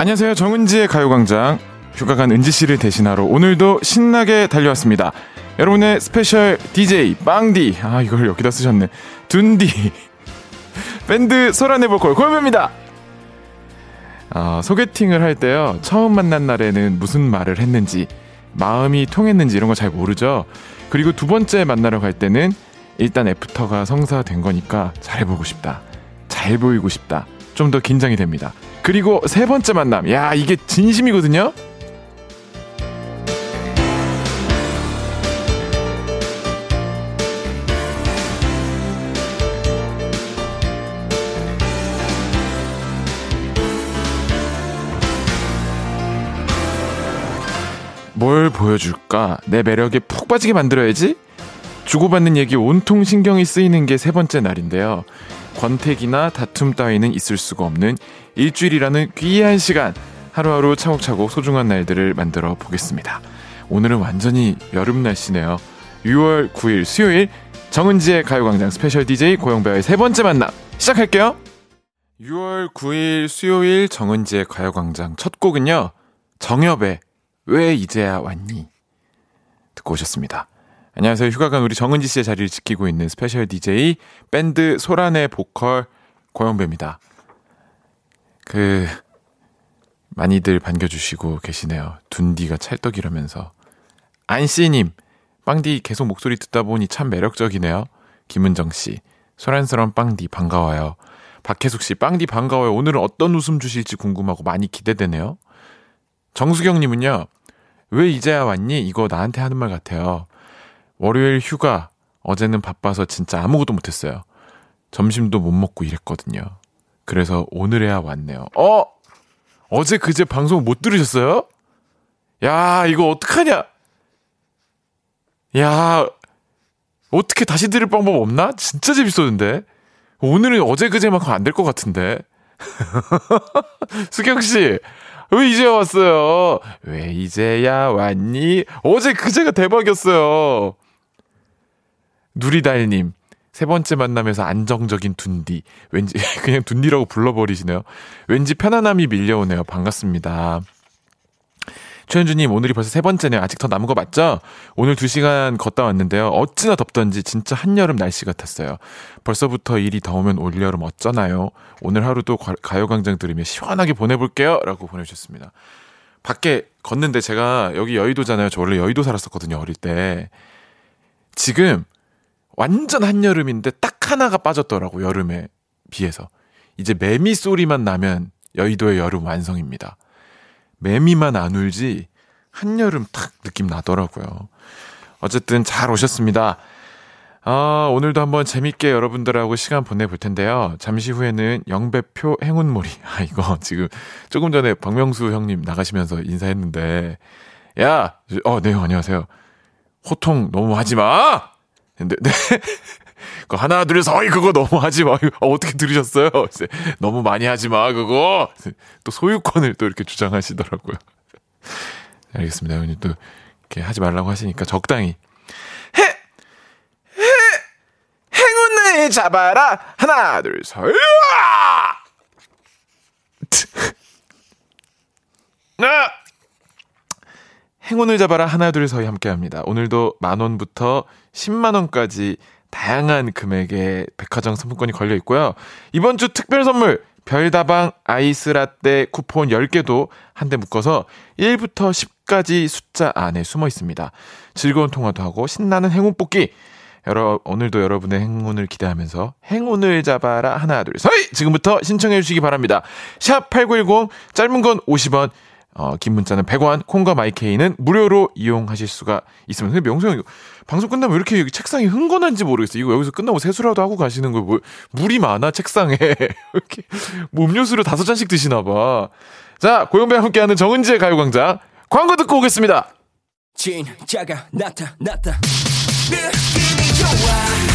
안녕하세요. 정은지의 가요광장. 휴가 간 은지 씨를 대신하러 오늘도 신나게 달려왔습니다. 여러분의 스페셜 DJ 빵디. 아, 이걸 여기다 쓰셨네. 둔디. 밴드 소란의 보컬 고영배입니다. 아, 소개팅을 할 때요. 처음 만난 날에는 무슨 말을 했는지, 마음이 통했는지 이런 거 잘 모르죠. 그리고 두 번째 만나러 갈 때는 일단 애프터가 성사된 거니까 잘 보고 싶다. 잘 보이고 싶다. 좀 더 긴장이 됩니다. 그리고 세 번째 만남. 야, 이게 진심이거든요? 뭘 보여줄까? 내 매력에 푹 빠지게 만들어야지? 주고받는 얘기 온통 신경이 쓰이는 게 세 번째 날인데요. 권태기나 다툼 따위는 있을 수가 없는 일주일이라는 귀한 시간. 하루하루 차곡차곡 소중한 날들을 만들어 보겠습니다. 오늘은 완전히 여름 날씨네요. 6월 9일 수요일 정은지의 가요광장 스페셜 DJ 고영배의 세 번째 만남 시작할게요. 6월 9일 수요일 정은지의 가요광장 첫 곡은요. 정엽의 왜 이제야 왔니? 듣고 오셨습니다. 안녕하세요. 휴가 간 우리 정은지 씨의 자리를 지키고 있는 스페셜 DJ 밴드 소란의 보컬 고영배입니다. 그 많이들 반겨주시고 계시네요. 둔디가 찰떡이라면서 안씨님 빵디 계속 목소리 듣다 보니 참 매력적이네요. 김은정 씨 소란스러운 빵디 반가워요. 박혜숙 씨 빵디 반가워요. 오늘은 어떤 웃음 주실지 궁금하고 많이 기대되네요. 정수경 님은요. 왜 이제야 왔니? 이거 나한테 하는 말 같아요. 월요일 휴가. 어제는 바빠서 진짜 아무것도 못했어요. 점심도 못 먹고 이랬거든요. 그래서 오늘에야 왔네요. 어? 어제 그제 방송 못 들으셨어요? 야, 이거 어떡하냐? 야, 어떻게 다시 들을 방법 없나? 진짜 재밌었는데. 오늘은 어제 그제만큼 안 될 것 같은데. 수경씨, 왜 이제 왔어요? 왜 이제야 왔니? 어제 그제가 대박이었어요. 누리달님, 세 번째 만남에서 안정적인 둔디. 왠지, 그냥 둔디라고 불러버리시네요. 왠지 편안함이 밀려오네요. 반갑습니다. 최현주님, 오늘이 벌써 세 번째네요. 아직 더 남은 거 맞죠? 오늘 두 시간 걷다 왔는데요. 어찌나 덥던지 진짜 한여름 날씨 같았어요. 벌써부터 일이 더우면 올여름 어쩌나요? 오늘 하루도 가요광장 들으며 시원하게 보내볼게요. 라고 보내주셨습니다. 밖에 걷는데 제가 여기 여의도잖아요. 저 원래 여의도 살았었거든요. 어릴 때. 지금 완전 한여름인데 딱 하나가 빠졌더라고. 여름에 비해서. 이제 매미 소리만 나면 여의도의 여름 완성입니다. 매미만 안 울지 한여름 탁 느낌 나더라고요. 어쨌든 잘 오셨습니다. 아, 오늘도 한번 재밌게 여러분들하고 시간 보내볼 텐데요. 잠시 후에는 영배표 행운몰이. 아, 이거 지금 조금 전에 박명수 형님 나가시면서 인사했는데, 야! 어, 네, 안녕하세요. 호통 너무 하지 마! 근데, 네. 그 하나, 둘, 서이 그거 너무 하지 마. 어, 어떻게 들으셨어요? 너무 많이 하지 마, 그거. 또 소유권을 또 이렇게 주장하시더라고요. 알겠습니다. 형님 또 이렇게 하지 말라고 하시니까 적당히. 해! 해! 행운을 잡아라! 하나, 둘, 서, 으아! 아! 행운을 잡아라 하나 둘 서희 함께 합니다. 오늘도 만 원부터 10만 원까지 다양한 금액의 백화점 상품권이 걸려 있고요. 이번 주 특별 선물 별다방 아이스 라떼 쿠폰 10개도 한대 묶어서 1부터 10까지 숫자 안에 숨어 있습니다. 즐거운 통화도 하고 신나는 행운 뽑기. 여러 오늘도 여러분의 행운을 기대하면서 행운을 잡아라 하나 둘 서희 지금부터 신청해 주시기 바랍니다. 샵 8910 짧은 건 50원 어, 긴 문자는 100원, 콩과 마이케이는 무료로 이용하실 수가 있습니다. 근데 명수 형, 방송 끝나면 왜 이렇게 여기 책상이 흥건한지 모르겠어요. 이거 여기서 끝나고 세수라도 하고 가시는 거, 뭐, 물이 많아, 책상에. 이렇게, 뭐 음료수를 다섯 잔씩 드시나 봐. 자, 고영배와 함께하는 정은지의 가요광장. 광고 듣고 오겠습니다. 진짜가 나타났다. 느낌이 좋아.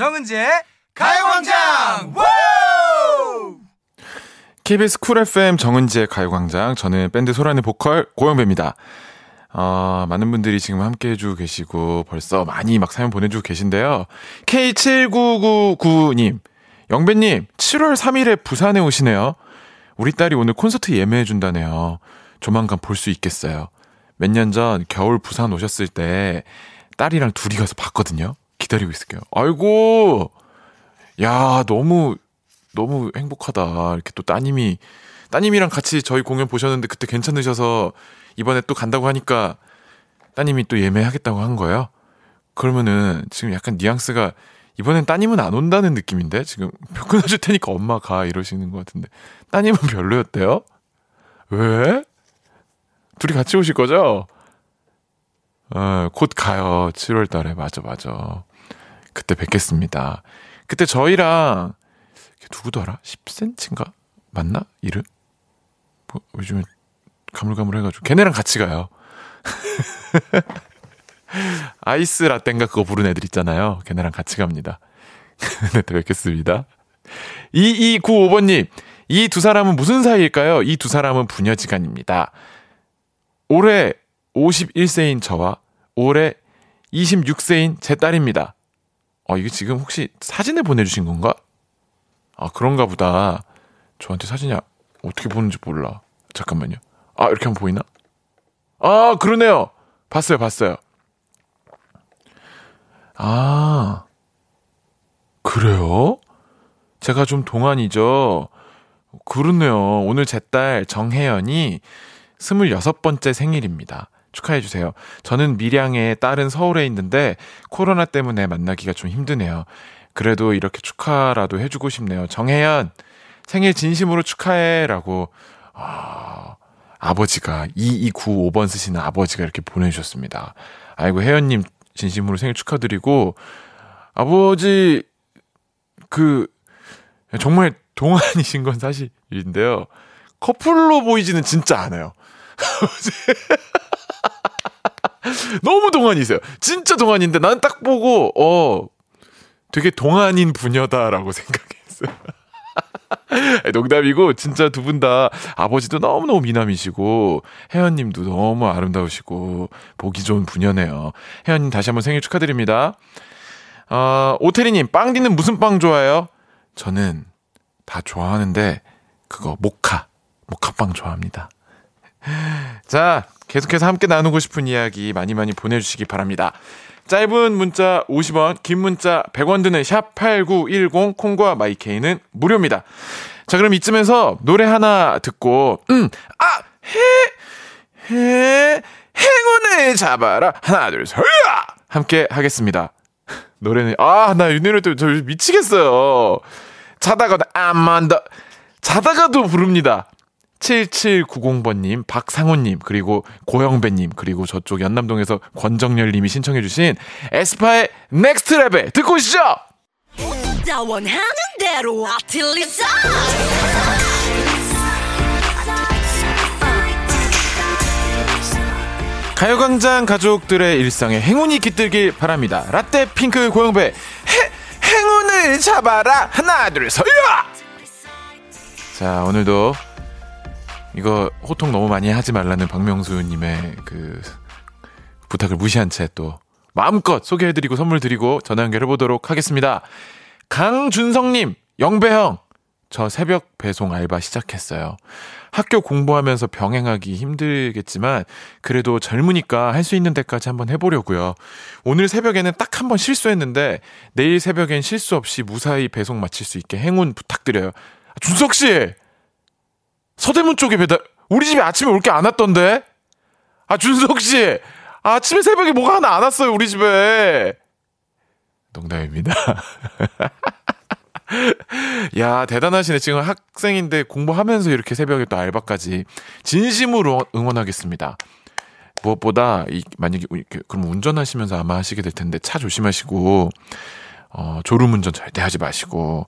정은지의 가요광장 KBS 쿨 FM 정은지의 가요광장. 저는 밴드 소란의 보컬 고영배입니다. 어, 많은 분들이 지금 함께 해주고 계시고 벌써 많이 막 사연 보내주고 계신데요. K7999님, 영배님, 7월 3일에 부산에 오시네요. 우리 딸이 오늘 콘서트 예매해준다네요. 조만간 볼 수 있겠어요. 몇 년 전 겨울 부산 오셨을 때 딸이랑 둘이 가서 봤거든요. 기다리고 있을게요. 아이고! 야, 너무, 너무 행복하다. 이렇게 또 따님이, 따님이랑 같이 저희 공연 보셨는데 그때 괜찮으셔서 이번에 또 간다고 하니까 따님이 또 예매하겠다고 한 거예요. 그러면은 지금 약간 뉘앙스가 이번엔 따님은 안 온다는 느낌인데 지금 표 끊어줄 테니까 엄마 가 이러시는 것 같은데 따님은 별로였대요? 왜? 둘이 같이 오실 거죠? 어, 곧 가요. 7월 달에. 맞아, 맞아. 그때 뵙겠습니다. 그때 저희랑 누구더라? 10cm인가? 맞나? 이름? 뭐, 요즘에 가물가물 해가지고 걔네랑 같이 가요. 아이스 라떼인가 그거 부른 애들 있잖아요. 걔네랑 같이 갑니다. 네, 또 뵙겠습니다. 2295번님, 이 두 사람은 무슨 사이일까요? 이 두 사람은 부녀지간입니다. 올해 51세인 저와 올해 26세인 제 딸입니다. 어, 이게 지금 혹시 사진을 보내주신 건가? 아, 그런가 보다. 저한테 사진이 어떻게 보는지 몰라. 잠깐만요. 아, 이렇게 하면 보이나? 아, 그러네요. 봤어요, 봤어요. 아, 그래요? 제가 좀 동안이죠. 그렇네요. 오늘 제 딸 정혜연이 26번째 생일입니다. 축하해 주세요. 저는 밀양에 딸은 서울에 있는데 코로나 때문에 만나기가 좀 힘드네요. 그래도 이렇게 축하라도 해주고 싶네요. 정혜연, 생일 진심으로 축하해. 라고, 아, 아버지가 2295번 쓰시는 아버지가 이렇게 보내주셨습니다. 아이고 혜연님 진심으로 생일 축하드리고 아버지 그 정말 동안이신 건 사실인데요. 커플로 보이지는 진짜 않아요. 너무 동안이세요. 진짜 동안인데 난 딱 보고 어 되게 동안인 부녀다라고 생각했어요. 농담이고 진짜 두 분 다 아버지도 너무너무 미남이시고 혜연님도 너무 아름다우시고 보기 좋은 분녀네요. 혜연님 다시 한번 생일 축하드립니다. 어, 오태리님 빵 디는 무슨 빵 좋아해요? 저는 다 좋아하는데 그거 모카 모카빵 좋아합니다. 자 계속해서 함께 나누고 싶은 이야기 많이 많이 보내주시기 바랍니다. 짧은 문자 50원, 긴 문자 100원 드는 샵8910 콩과 마이케이는 무료입니다. 자, 그럼 이쯤에서 노래 하나 듣고 음, 아, 해, 해, 행운을 잡아라. 하나, 둘, 셋, 함께 하겠습니다. 노래는 아, 나 이 노래 때문에 저 미치겠어요. 자다가도 아만다 자다가도 부릅니다. 7790번님, 박상훈님, 그리고 고영배님, 그리고 저쪽 연남동에서 권정열님이 신청해주신 에스파의 Next Level 듣고 오시죠! 가요광장 가족들의 일상에 행운이 깃들길 바랍니다. 라떼 핑크 고영배 해, 행운을 잡아라 하나 둘 서야 자 오늘도 이거 호통 너무 많이 하지 말라는 박명수님의 그 부탁을 무시한 채 또 마음껏 소개해드리고 선물 드리고 전화 연결해보도록 하겠습니다. 강준성님, 영배형, 저 새벽 배송 알바 시작했어요. 학교 공부하면서 병행하기 힘들겠지만 그래도 젊으니까 할 수 있는 데까지 한번 해보려고요. 오늘 새벽에는 딱 한 번 실수했는데 내일 새벽엔 실수 없이 무사히 배송 마칠 수 있게 행운 부탁드려요. 준석 씨, 서대문 쪽에 배달 우리 집에 아침에 올 게 안 왔던데? 아 준석 씨 아침에 새벽에 뭐가 하나 안 왔어요 우리 집에. 농담입니다. 야 대단하시네. 지금 학생인데 공부하면서 이렇게 새벽에 또 알바까지 진심으로 응원하겠습니다. 무엇보다 이 만약에 그럼 운전하시면서 아마 하시게 될 텐데 차 조심하시고 어 졸음 운전 절대 하지 마시고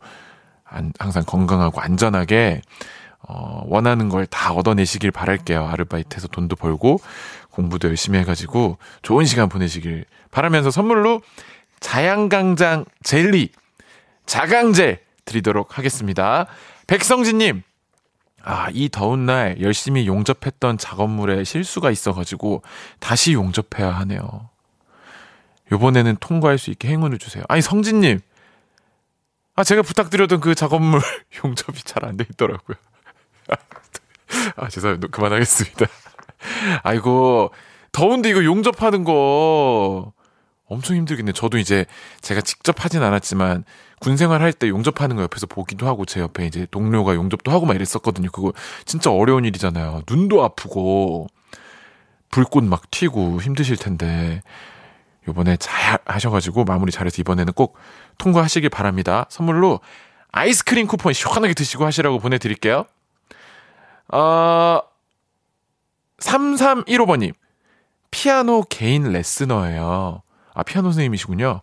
안, 항상 건강하고 안전하게 어, 원하는 걸 다 얻어내시길 바랄게요. 아르바이트해서 돈도 벌고 공부도 열심히 해가지고 좋은 시간 보내시길 바라면서 선물로 자양강장 젤리, 자강젤 드리도록 하겠습니다. 백성진님, 아, 이 더운 날 열심히 용접했던 작업물에 실수가 있어가지고 다시 용접해야 하네요. 요번에는 통과할 수 있게 행운을 주세요. 아니, 성진님. 아, 제가 부탁드렸던 그 작업물 용접이 잘 안 돼 있더라고요. 아, 죄송합니다. 그만하겠습니다. 아이고, 더운데 이거 용접하는 거 엄청 힘들겠네. 저도 이제 제가 직접 하진 않았지만 군 생활할 때 용접하는 거 옆에서 보기도 하고 제 옆에 이제 동료가 용접도 하고 막 이랬었거든요. 그거 진짜 어려운 일이잖아요. 눈도 아프고 불꽃 막 튀고 힘드실 텐데 요번에 잘 하셔가지고 마무리 잘해서 이번에는 꼭 통과하시길 바랍니다. 선물로 아이스크림 쿠폰 시원하게 드시고 하시라고 보내드릴게요. 어, 3315번님. 피아노 개인 레슨너예요. 아, 피아노 선생님이시군요.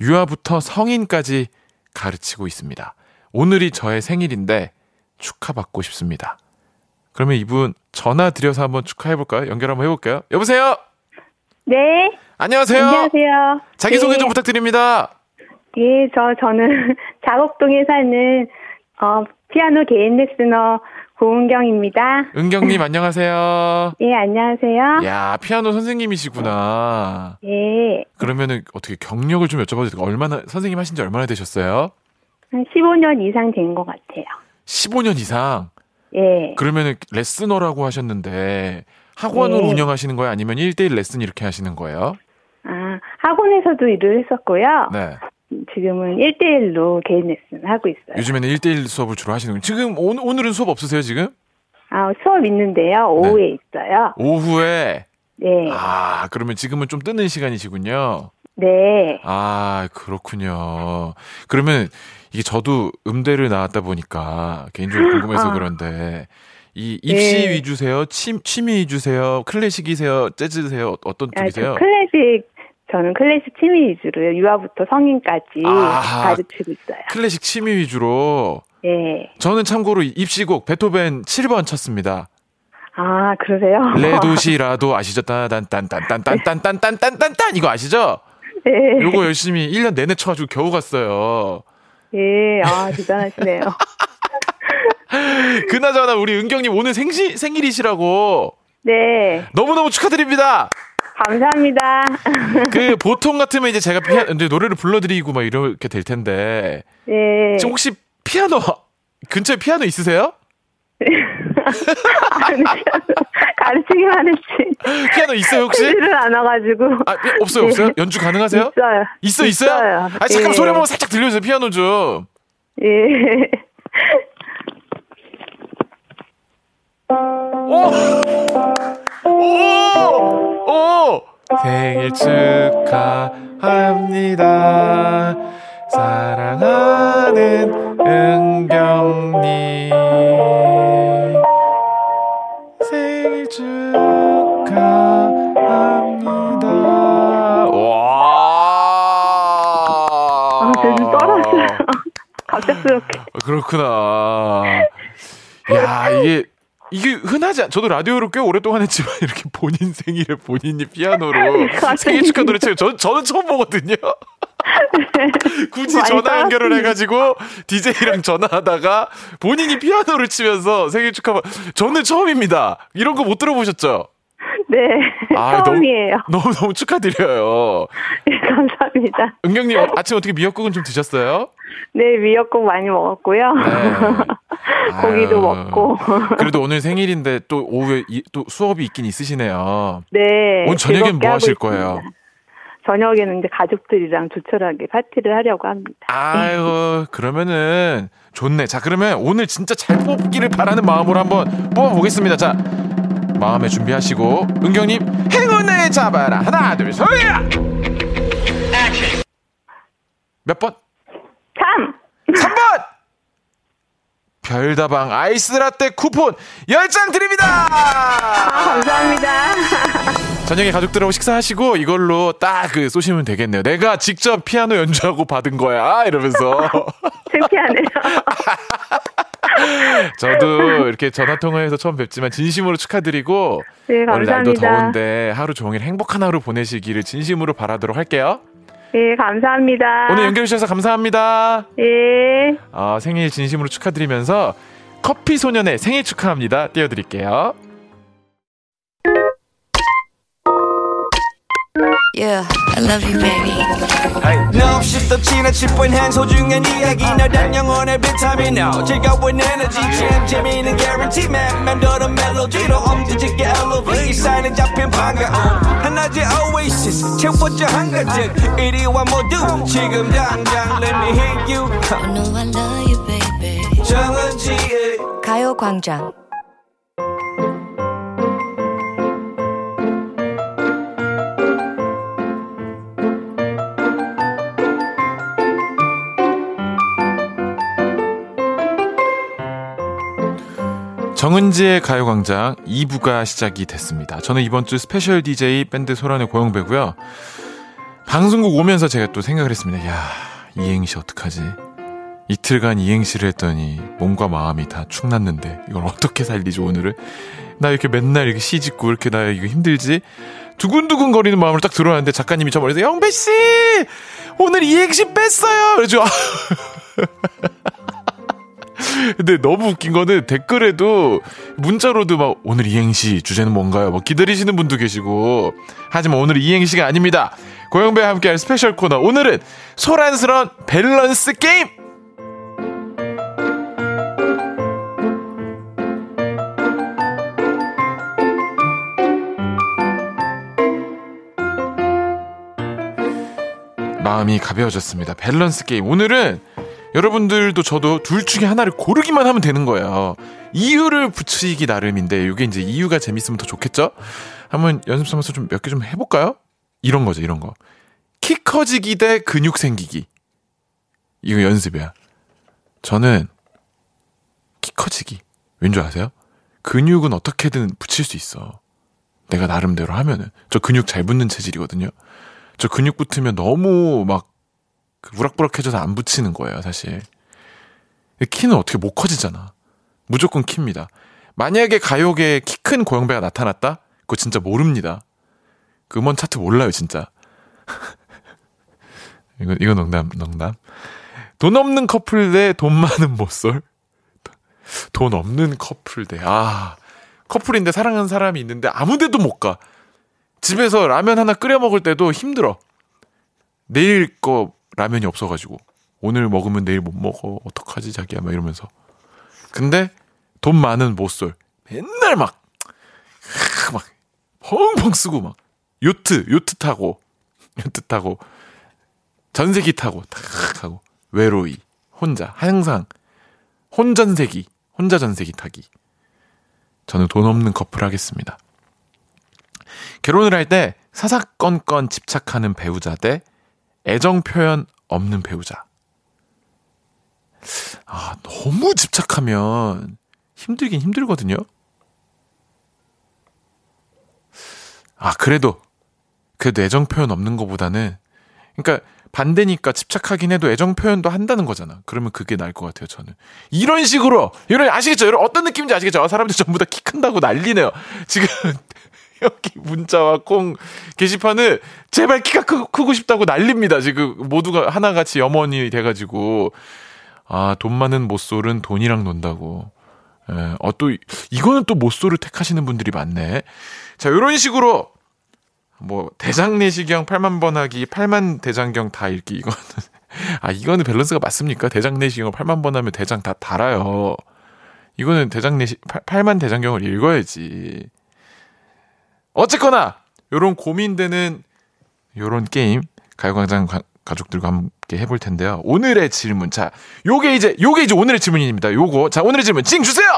유아부터 성인까지 가르치고 있습니다. 오늘이 저의 생일인데 축하받고 싶습니다. 그러면 이분 전화 드려서 한번 축하해볼까요? 연결 한번 해볼까요? 여보세요? 네. 안녕하세요. 안녕하세요. 자기소개 네. 좀 부탁드립니다. 예, 저, 저는 자곡동에 사는, 어, 피아노 개인 레슨너 고은경입니다. 은경님 안녕하세요. 예, 안녕하세요. 야 피아노 선생님이시구나. 예, 그러면은 어떻게 경력을 좀 여쭤봐도 될까요? 얼마나 선생님 하신 지 얼마나 되셨어요? 한 15년 이상 된 것 같아요. 15년 이상. 예. 그러면은 레슨너라고 하셨는데 학원을 네. 운영하시는 거예요? 아니면 1대1 레슨 이렇게 하시는 거예요? 아, 학원에서도 일을 했었고요. 네. 지금은 1대1로 개인 레슨 하고 있어요. 요즘에는 1대1 수업을 주로 하시는 거예요. 지금 오늘, 오늘은 수업 없으세요, 지금? 아, 수업 있는데요. 오후에 있어요. 오후에 네. 아, 그러면 지금은 좀 뜨는 시간이시군요. 네. 아, 그렇군요. 그러면 이게 저도 음대를 나왔다 보니까 개인적으로 궁금해서 아. 그런데 이 입시 네. 위주세요? 침, 취미 위주세요? 클래식이세요? 재즈세요? 어떤 아, 쪽이세요? 저 클래식, 저는 클래식 취미 위주로요. 유아부터 성인까지 아하. 가르치고 있어요. 클래식 취미 위주로. 예. 저는 참고로 입시곡 베토벤 7번 쳤습니다. 아, 그러세요? 레도시라도 아시죠? 딴딴딴딴딴딴딴딴딴딴딴 이거 아시죠? 네. 요거 열심히 1년 내내 쳐 가지고 겨우 갔어요. 예, 아, 대단하시네요. 그나저나 우리 은경 님 오늘 생시, 생일이시라고 네. 너무너무 축하드립니다. 감사합니다. 그 보통 같으면 이제 제가 피아, 이제 노래를 불러드리고 막 이렇게 될 텐데 예. 지금 혹시 피아노 근처에 피아노 있으세요? 아니, 가르치기만 했지. 피아노 있어요 혹시? 치지를 않아가지고. 아 피- 없어요 네. 없어요? 연주 가능하세요? 있어요. 있어 있어요? 있어요. 아 잠깐 예. 소리 한번 살짝 들려주세요 피아노 좀. 예. 오! 오! 오! 생일 축하합니다. 사랑하는 은경님. 생일 축하합니다. 와! 아, 저좀 떨었어요. 갑작스럽게. 어, 그렇구나. 야, 이게, 이게 흔하지 않, 저도 라디오를 꽤 오랫동안 했지만, 이렇게 본인 생일을 본인이 피아노로 생일 축하 노래 치고, 저, 저는 처음 보거든요. 굳이 전화 연결을 따랐습니다. 해가지고, DJ랑 전화하다가, 본인이 피아노를 치면서 생일 축하, 저는 처음입니다. 이런 거 못 들어보셨죠? 네. 아, 처음이에요. 너무, 너무 축하드려요. 네, 감사합니다. 은경님, 어, 아침 어떻게 미역국은 좀 드셨어요? 네, 미역국 많이 먹었고요. 네. 고기도 아유, 먹고. 그래도 오늘 생일인데 또 오후에 이- 또 수업이 있긴 있으시네요. 네. 오늘 저녁엔 뭐 하실 있습니다. 거예요? 저녁에는 이제 가족들이랑 조촐하게 파티를 하려고 합니다. 아이고 그러면은 좋네. 자 그러면 오늘 진짜 잘 뽑기를 바라는 마음으로 한번 뽑아보겠습니다. 자 마음에 준비하시고 은경님 행운을 잡아라 하나 둘 셋. 몇 번? 3! 3번! 별다방 아이스라떼 쿠폰 10장 드립니다! 아, 감사합니다. 저녁에 가족들하고 식사하시고 이걸로 딱 그 쏘시면 되겠네요. 내가 직접 피아노 연주하고 받은 거야. 이러면서. 창피하네요. 저도 이렇게 전화 통화해서 처음 뵙지만 진심으로 축하드리고 네, 오늘 날도. 더운데 하루 종일 행복한 하루 보내시기를 진심으로 바라도록 할게요. 네, 감사합니다. 오늘 연결해 주셔서 감사합니다. 예. 어, 생일 진심으로 축하드리면서 커피 소년의 생일 축하합니다. 띄워드릴게요. Yeah, I love you, baby. No, 없이 또 지나칠 뻔한 소중한 이야기. 너란 영혼의 비타민. No 즐거운 에너지. 참 재미있는 guarantee. man 맘대로 멜로디로 엄지짓게 elevate 사인은 잡힌 반가움 하나의 oasis. 채워져 한가득 이리와 모두. 지금 당장 let me hit you. I know I love you, baby. 정은지의 가요광장. 정은지의 가요광장 2부가 시작이 됐습니다. 저는 이번 주 스페셜 DJ 밴드 소란의 고영배고요. 방송국 오면서 제가 또 생각을 했습니다. 야, 이행시 어떡하지? 이틀간 이행시를 했더니 몸과 마음이 다 축났는데 이걸 어떻게 살리지 오늘은? 나 이렇게 맨날 이렇게 시 짓고 이렇게 나 이거 힘들지? 두근두근 거리는 마음으로 딱 들어왔는데 작가님이 저 머리에서 영배 씨 오늘 이행시 뺐어요. 그래서 근데 너무 웃긴 거는 댓글에도 문자로도 막 오늘 이행시 주제는 뭔가요? 막 기다리시는 분도 계시고 하지만 오늘 이행시가 아닙니다. 고영배와 함께할 스페셜 코너 오늘은 소란스러운 밸런스 게임. 마음이 가벼워졌습니다. 밸런스 게임. 오늘은 여러분들도 저도 둘 중에 하나를 고르기만 하면 되는 거예요. 이유를 붙이기 나름인데 이게 이제 이유가 재밌으면 더 좋겠죠? 한번 연습 삼아서 좀 몇 개 좀 해볼까요? 이런 거죠, 이런 거. 키 커지기 대 근육 생기기. 이거 연습이야. 저는 키 커지기. 왠줄 아세요? 근육은 어떻게든 붙일 수 있어. 내가 나름대로 하면은. 저 근육 잘 붙는 체질이거든요. 저 근육 붙으면 너무 막 우락부락해져서 안 붙이는 거예요, 사실. 키는 어떻게 못 커지잖아. 무조건 키입니다. 만약에 가요계에 키 큰 고영배가 나타났다? 그거 진짜 모릅니다. 그 음원 차트 몰라요, 진짜. 이거, 이거 농담, 농담. 돈 없는 커플 대돈 많은 모쏠? 돈 없는 커플 대, 아. 커플인데 사랑하는 사람이 있는데 아무 데도 못 가. 집에서 라면 하나 끓여 먹을 때도 힘들어. 내일 거 라면이 없어가지고. 오늘 먹으면 내일 못 먹어. 어떡하지, 자기야. 막 이러면서. 근데 돈 많은 모쏠. 맨날 막, 막, 펑펑 쓰고 막, 요트, 요트 타고, 요트 타고, 전세기 타고, 탁 하고, 외로이, 혼자, 항상, 혼전세기, 혼자 전세기 타기. 저는 돈 없는 커플 하겠습니다. 결혼을 할 때 사사건건 집착하는 배우자 대 애정 표현 없는 배우자. 아, 너무 집착하면 힘들긴 힘들거든요. 아, 그래도, 그래도 애정 표현 없는 것보다는, 그러니까 반대니까 집착하긴 해도 애정 표현도 한다는 거잖아. 그러면 그게 나을 것 같아요, 저는. 이런 식으로, 이런, 아시겠죠? 여러분, 어떤 느낌인지 아시겠죠? 아, 사람들 전부 다 키 큰다고 난리네요. 지금, 여기 문자와 콩 게시판은 제발 키가 크, 크고 싶다고 난립니다. 지금 모두가 하나같이 염원이 돼가지고. 아, 돈 많은 모쏠은 돈이랑 논다고. 예, 어, 또, 이거는 또 모쏠을 택하시는 분들이 많네. 자, 요런 식으로, 뭐, 대장 내시경 8만 번 하기, 8만 대장경 다 읽기, 이거는. 아, 이거는 밸런스가 맞습니까? 대장 내시경을 8만 번 하면 대장 다 달아요. 이거는 대장 내시, 8, 만 대장경을 읽어야지. 어쨌거나, 요런 고민되는, 요런 게임, 가요광장 가족들과 함께 해볼 텐데요. 오늘의 질문. 자, 요게 이제, 요게 이제 오늘의 질문입니다. 요거. 자, 오늘의 질문. 징 주세요!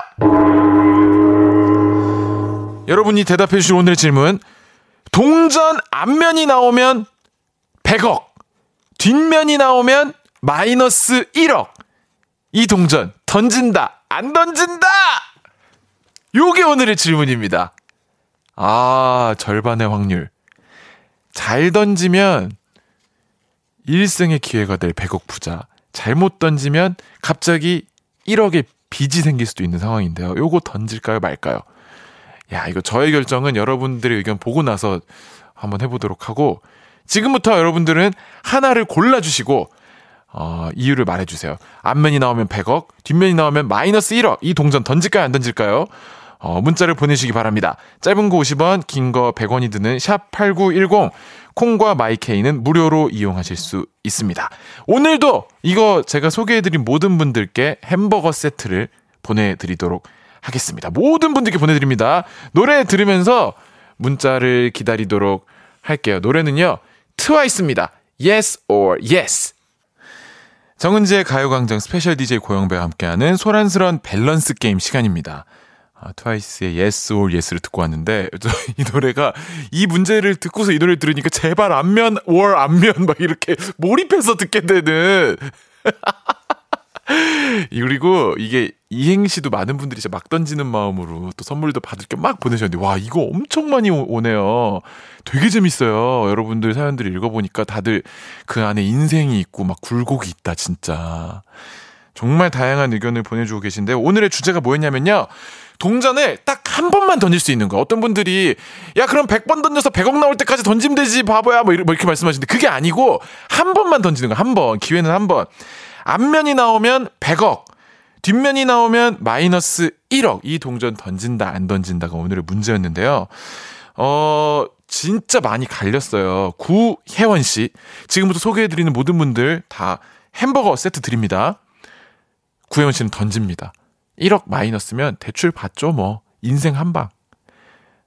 여러분이 대답해 주실 오늘의 질문. 동전 앞면이 나오면 100억. 뒷면이 나오면 마이너스 1억. 이 동전 던진다. 안 던진다! 요게 오늘의 질문입니다. 아, 절반의 확률. 잘 던지면 1승의 기회가 될 100억 부자. 잘못 던지면 갑자기 1억의 빚이 생길 수도 있는 상황인데요. 요거 던질까요, 말까요? 야, 이거 저의 결정은 여러분들의 의견 보고 나서 한번 해보도록 하고, 지금부터 여러분들은 하나를 골라주시고, 어, 이유를 말해주세요. 앞면이 나오면 100억, 뒷면이 나오면 마이너스 1억. 이 동전 던질까요, 안 던질까요? 어, 문자를 보내주시기 바랍니다. 짧은 거 50원, 긴 거 100원이 드는 샵 8910. 콩과 마이케이는 무료로 이용하실 수 있습니다. 오늘도 이거 제가 소개해드린 모든 분들께 햄버거 세트를 보내드리도록 하겠습니다. 모든 분들께 보내드립니다. 노래 들으면서 문자를 기다리도록 할게요. 노래는요, 트와이스입니다. Yes or Yes. 정은지의 가요광장 스페셜 DJ 고영배와 함께하는 소란스러운 밸런스 게임 시간입니다. 아, 트와이스의 Yes or Yes를 듣고 왔는데 저이 노래가 이 문제를 듣고서 이 노래를 들으니까 제발 앞면 or 앞면 막 이렇게 몰입해서 듣게 되는 그리고 이게 이행시도 많은 분들이 진짜 막 던지는 마음으로 또 선물도 받을 겸막 보내셨는데 와 이거 엄청 많이 오- 오네요. 되게 재밌어요. 여러분들 사연들을 읽어보니까 다들 그 안에 인생이 있고 막 굴곡이 있다 진짜. 정말 다양한 의견을 보내주고 계신데 오늘의 주제가 뭐였냐면요. 동전을 딱 한 번만 던질 수 있는 거. 어떤 분들이 야 그럼 100번 던져서 100억 나올 때까지 던지면 되지 바보야 뭐 이렇게, 뭐 이렇게 말씀하시는데 그게 아니고 한 번만 던지는 거. 한 번. 기회는 한 번. 앞면이 나오면 100억. 뒷면이 나오면 마이너스 1억. 이 동전 던진다 안 던진다가 오늘의 문제였는데요. 어 진짜 많이 갈렸어요. 구혜원 씨. 지금부터 소개해드리는 모든 분들 다 햄버거 세트 드립니다. 구혜원 씨는 던집니다. 1억 마이너스면 대출 받죠, 뭐. 인생 한 방.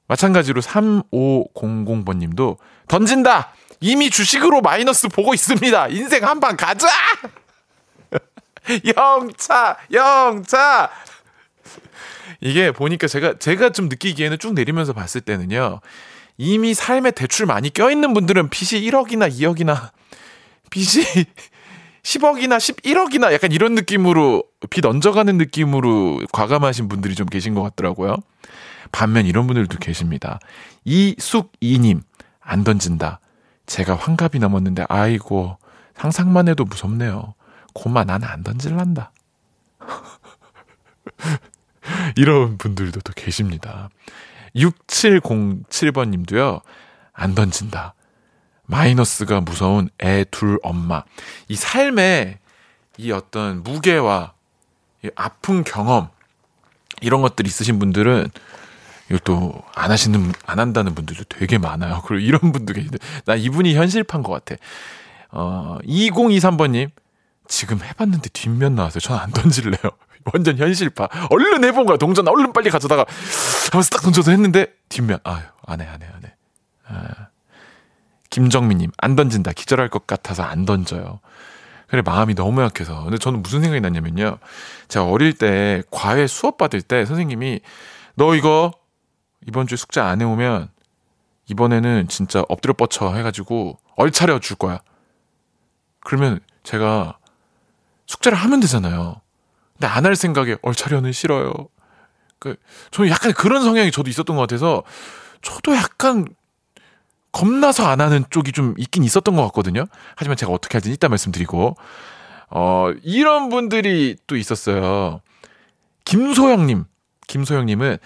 마찬가지로 3500번 님도 던진다! 이미 주식으로 마이너스 보고 있습니다. 인생 한 방 가자! 영차! 영차! 이게 보니까 제가, 제가 좀 느끼기에는 쭉 내리면서 봤을 때는요. 이미 삶에 대출 많이 껴있는 분들은 빚이 1억이나 2억이나 빚이 10억이나 11억이나 약간 이런 느낌으로 빚 얹어가는 느낌으로 과감하신 분들이 좀 계신 것 같더라고요. 반면 이런 분들도 계십니다. 이숙이님 안 던진다. 제가 환갑이 넘었는데 아이고 상상만 해도 무섭네요. 고마 나는 안 던질란다. 이런 분들도 또 계십니다. 6707번 님도요. 안 던진다. 마이너스가 무서운 애 둘 엄마. 이 삶에 이 어떤 무게와 이 아픈 경험 이런 것들 있으신 분들은 이것도 안 하시는 안 한다는 분들도 되게 많아요. 그리고 이런 분도 계신데 나 이분이 현실판 것 같아. 어 2023번님 지금 해봤는데 뒷면 나왔어요. 전 안 던질래요. 완전 현실파. 얼른 해본 거야. 동전 얼른 빨리 가져다가 하면서 딱 던져서 했는데 뒷면 아유 안해 안해 안 해. 아. 김정민님, 안 던진다. 기절할 것 같아서 안 던져요. 그래, 마음이 너무 약해서. 근데 저는 무슨 생각이 났냐면요. 제가 어릴 때 과외 수업 받을 때 선생님이 너 이거 이번 주에 숙제 안 해오면 이번에는 진짜 엎드려 뻗쳐 해가지고 얼차려 줄 거야. 그러면 제가 숙제를 하면 되잖아요. 근데 안 할 생각에 얼차려는 싫어요. 그, 저는 약간 그런 성향이 저도 있었던 것 같아서 저도 약간 겁나서 안 하는 쪽이 좀 있긴 있었던 것 같거든요. 하지만 제가 어떻게 하지 이따 말씀드리고 어 이런 분들이 또 있었어요. 김소영님, 김소영님은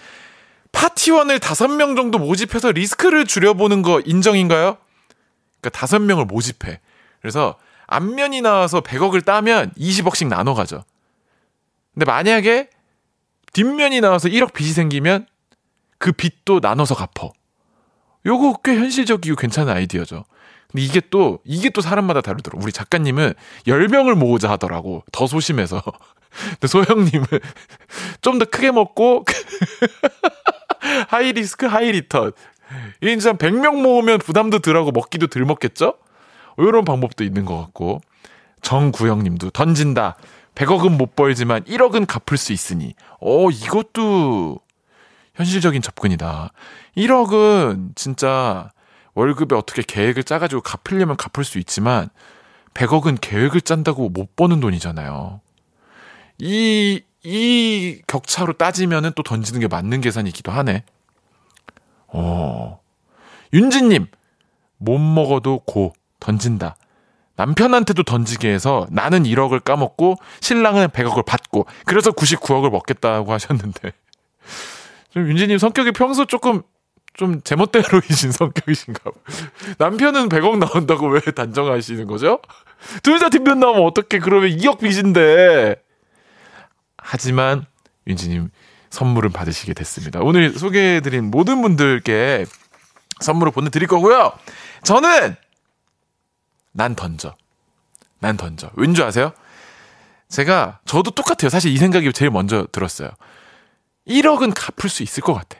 파티원을 다섯 명 정도 모집해서 리스크를 줄여보는 거 인정인가요? 그러니까 다섯 명을 모집해. 그래서 앞면이 나와서 100억을 따면 20억씩 나눠 가죠. 근데 만약에 뒷면이 나와서 1억 빚이 생기면 그 빚도 나눠서 갚어. 요거 꽤 현실적이고 괜찮은 아이디어죠. 근데 이게 또, 이게 또 사람마다 다르더라고. 우리 작가님은 10명을 모으자 하더라고. 더 소심해서. 근데 소영님은 좀 더 크게 먹고, high risk, high return. 이게 진짜 100명 모으면 부담도 덜하고 먹기도 덜 먹겠죠? 요런 방법도 있는 것 같고. 정구영님도 던진다. 100억은 못 벌지만 1억은 갚을 수 있으니. 어, 이것도 현실적인 접근이다. 1억은 진짜 월급에 어떻게 계획을 짜가지고 갚으려면 갚을 수 있지만 100억은 계획을 짠다고 못 버는 돈이잖아요. 이, 이 격차로 따지면은 또 던지는 게 맞는 계산이기도 하네. 어. 윤지님, 못 먹어도 고, 던진다. 남편한테도 던지게 해서 나는 1억을 까먹고 신랑은 100억을 받고 그래서 99억을 먹겠다고 하셨는데 좀 윤지님 성격이 평소 조금 좀 제멋대로이신 성격이신가 봐. 남편은 100억 나온다고 왜 단정하시는 거죠? 둘 다 뒷면 나오면 어떻게 그러면 2억 빚인데. 하지만 윤지님 선물은 받으시게 됐습니다. 오늘 소개해드린 모든 분들께 선물을 보내드릴 거고요. 저는 난 던져. 난 던져. 왠 줄 아세요? 제가 저도 똑같아요. 사실 이 생각이 제일 먼저 들었어요. 1억은 갚을 수 있을 것 같아.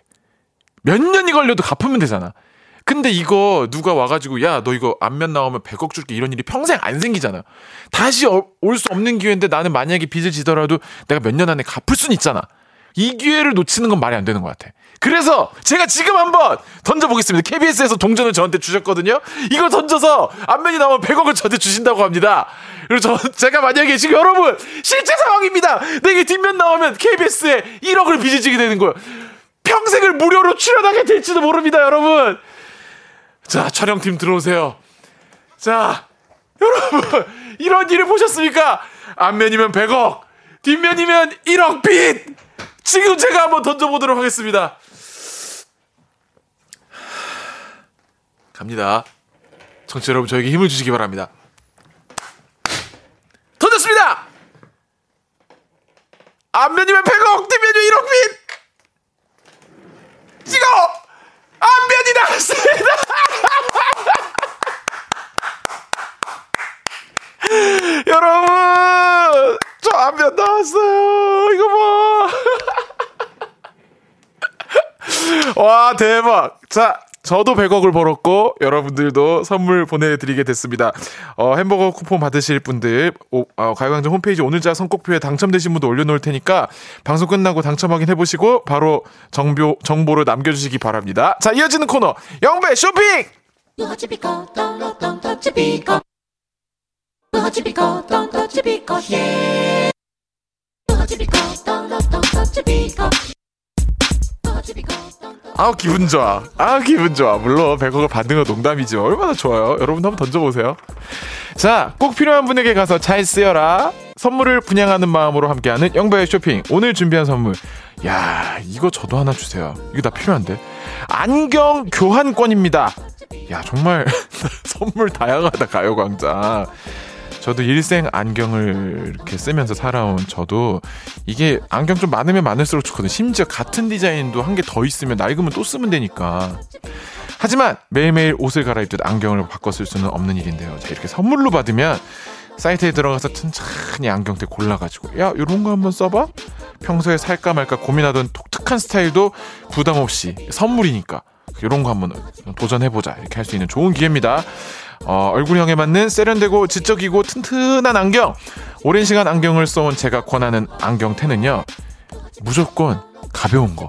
몇 년이 걸려도 갚으면 되잖아. 근데 이거 누가 와가지고 야 너 이거 안면 나오면 100억 줄게 이런 일이 평생 안 생기잖아. 다시 올 수 없는 기회인데 나는 만약에 빚을 지더라도 내가 몇 년 안에 갚을 수는 있잖아. 이 기회를 놓치는 건 말이 안 되는 것 같아. 그래서 제가 지금 한번 던져보겠습니다. KBS에서 동전을 저한테 주셨거든요. 이거 던져서 안면이 나오면 100억을 저한테 주신다고 합니다. 그리고 저, 제가 만약에 지금 여러분 실제 상황입니다. 내게 뒷면 나오면 KBS에 1억을 빚을 지게 되는 거예요. 평생을 무료로 출연하게 될지도 모릅니다, 여러분. 자, 촬영팀 들어오세요. 자, 여러분, 이런 일을 보셨습니까? 앞면이면 100억, 뒷면이면 1억 빚! 지금 제가 한번 던져보도록 하겠습니다. 갑니다. 청취자 여러분, 저에게 힘을 주시기 바랍니다. 던졌습니다! 앞면이면 100억, 뒷면이면 1억 빚! 찍어! 앞면이 나왔습니다! 여러분! 저 앞면 나왔어요! 이거 봐! 와, 대박! 자, 저도 100억을 벌었고 여러분들도 선물 보내드리게 됐습니다. 어, 햄버거 쿠폰 받으실 분들 오, 어, 가요광장 홈페이지 오늘자 선곡표에 당첨되신 분도 올려놓을 테니까 방송 끝나고 당첨 확인해보시고 바로 정보, 정보를 남겨주시기 바랍니다. 자 이어지는 코너 영배 쇼핑! 아 기분 좋아. 아 기분 좋아. 물론 100억을 받는 건 농담이죠. 얼마나 좋아요. 여러분 한번 던져보세요. 자, 꼭 필요한 분에게 가서 잘 쓰여라. 선물을 분양하는 마음으로 함께하는 영배의 쇼핑. 오늘 준비한 선물. 야, 이거 저도 하나 주세요. 이거 다 필요한데. 안경 교환권입니다. 야, 정말 선물 다양하다 가요 광장. 저도 일생 안경을 이렇게 쓰면서 살아온 저도 이게 안경 좀 많으면 많을수록 좋거든. 심지어 같은 디자인도 한 개 더 있으면 낡으면 또 쓰면 되니까. 하지만 매일매일 옷을 갈아입듯 안경을 바꿔 쓸 수는 없는 일인데요. 자, 이렇게 선물로 받으면 사이트에 들어가서 천천히 안경테 골라가지고 야 요런 거 한번 써봐 평소에 살까 말까 고민하던 독특한 스타일도 부담 없이 선물이니까 요런 거 한번 도전해보자 이렇게 할 수 있는 좋은 기회입니다 어, 얼굴형에 맞는 세련되고 지적이고 튼튼한 안경 오랜 시간 안경을 써온 제가 권하는 안경테는요 무조건 가벼운 거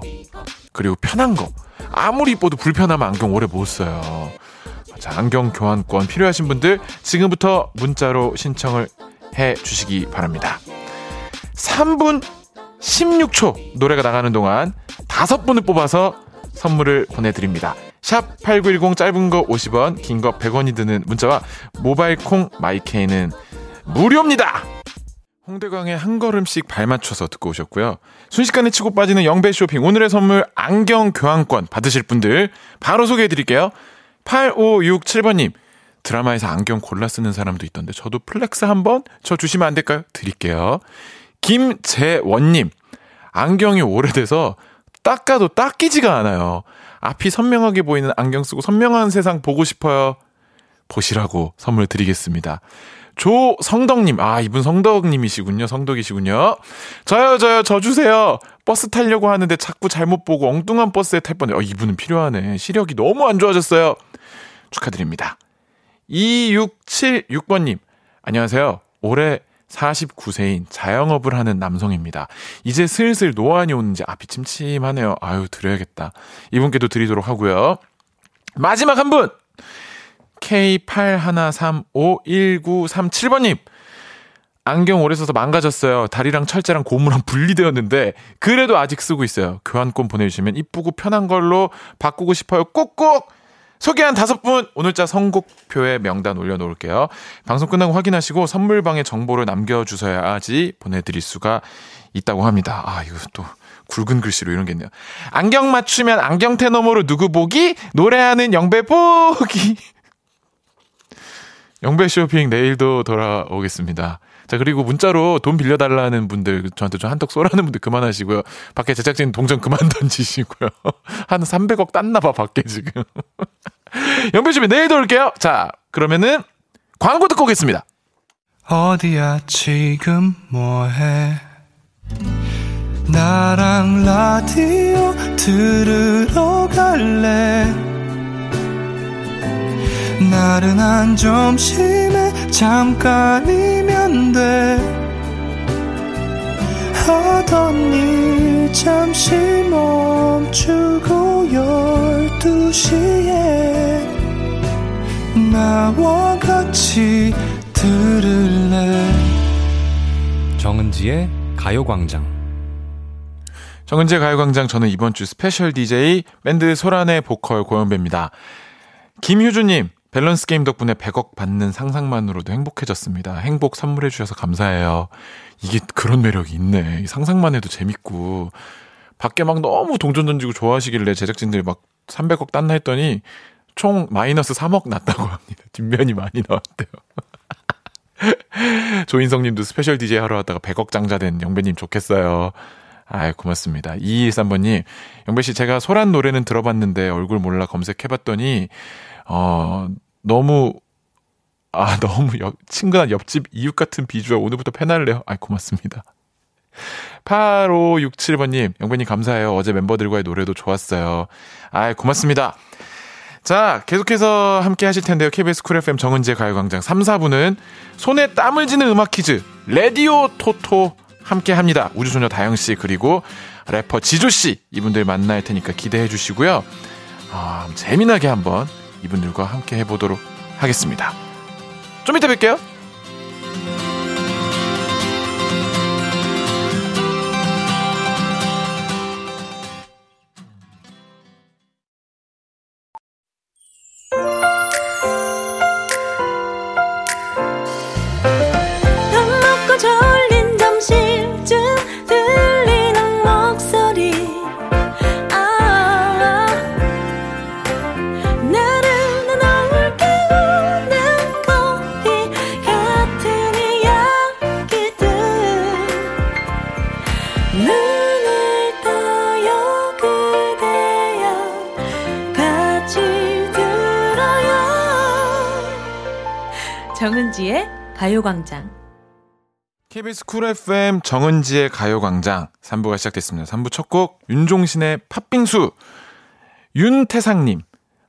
그리고 편한 거 아무리 이뻐도 불편하면 안경 오래 못 써요 자, 안경 교환권 필요하신 분들 지금부터 문자로 신청을 해 주시기 바랍니다. 3분 16초 노래가 나가는 동안 다섯 분을 뽑아서 선물을 보내드립니다. 샵 8910 짧은 거 50원, 긴 거 100원이 드는 문자와 모바일 콩 마이케이는 무료입니다. 홍대광에 한 걸음씩 발 맞춰서 듣고 오셨고요. 순식간에 치고 빠지는 영배 쇼핑 오늘의 선물 안경 교환권 받으실 분들 바로 소개해 드릴게요. 8567번님 드라마에서 안경 골라 쓰는 사람도 있던데 저도 flex 한번 저 주시면 안 될까요? 드릴게요. 김재원님 안경이 오래돼서 닦아도 닦이지가 않아요. 앞이 선명하게 보이는 안경 쓰고 선명한 세상 보고 싶어요. 보시라고 선물 드리겠습니다. 조성덕님, 아, 이분 성덕님이시군요. 성덕이시군요. 저요, 저요, 저 주세요. 버스 타려고 하는데 자꾸 잘못 보고 엉뚱한 버스에 탈 뻔해. 어, 이분은 필요하네. 시력이 너무 안 좋아졌어요. 축하드립니다. 2676번님, 안녕하세요. 올해 49세인 자영업을 하는 남성입니다. 이제 슬슬 노안이 오는지 앞이 침침하네요. 아유, 드려야겠다. 이분께도 드리도록 하고요. 마지막 한 분! K81351937번님. 안경 오래 써서 망가졌어요. 다리랑 철제랑 고무랑 분리되었는데 그래도 아직 쓰고 있어요. 교환권 보내주시면 이쁘고 편한 걸로 바꾸고 싶어요. 꼭꼭 소개한 다섯 분 오늘자 선곡표에 명단 올려놓을게요. 방송 끝나고 확인하시고 선물방에 정보를 남겨주셔야지 보내드릴 수가 있다고 합니다. 아 이거 또 굵은 글씨로 이런 게 있네요. 안경 맞추면 안경 테 너머로 누구 보기? 노래하는 영배 보기. 영배 쇼핑 내일도 돌아오겠습니다. 자, 그리고 문자로 돈 빌려달라는 분들, 저한테 좀 한턱 쏘라는 분들 그만하시고요. 밖에 제작진 동전 그만 던지시고요. 한 300억 땄나봐, 밖에 지금. 쇼핑 내일도 올게요. 자, 그러면은 광고 듣고 오겠습니다. 어디야 지금 뭐해 나랑 라디오 들으러 갈래 나른한 점심에 잠깐이면 돼. 하던 일 잠시 멈추고 열두 시에 나와 같이 들을래? 정은지의 가요광장. 정은지의 가요광장 저는 이번 주 스페셜 DJ 밴드 소란의 보컬 고영배입니다. 김효주님 밸런스 게임 덕분에 100억 받는 상상만으로도 행복해졌습니다. 행복 선물해 주셔서 감사해요. 이게 그런 매력이 있네. 이 상상만 해도 재밌고 밖에 막 너무 동전 던지고 좋아하시길래 제작진들이 막 300억 땄나 했더니 총 마이너스 3억 났다고 합니다. 뒷면이 많이 나왔대요. 조인성 님도 스페셜 DJ 하러 왔다가 100억 장자 된 영배님 좋겠어요. 아이, 고맙습니다. 2213번님, 영배씨, 제가 소란 노래는 들어봤는데 얼굴 몰라 검색해봤더니, 어, 너무, 아, 너무 옆, 친근한 옆집 이웃 같은 비주얼 오늘부터 팬할래요. 아이, 고맙습니다. 8567번님, 영배님 감사해요. 어제 멤버들과의 노래도 좋았어요. 아이, 고맙습니다. 자, 계속해서 함께 하실 텐데요. KBS 쿨 FM 정은지의 가요광장 3, 4부는 손에 땀을 쥐는 음악 퀴즈, 라디오 토토 함께 합니다. 우주소녀 다영씨, 그리고 래퍼 지조씨, 이분들 만날 테니까 기대해 주시고요. 아, 재미나게 한번 이분들과 함께 해보도록 하겠습니다. 좀 이따 뵐게요. 가요광장 KBS 쿨 FM 정은지의 가요광장 3부가 시작됐습니다. 3부 첫 곡 윤종신의 팥빙수 윤태상님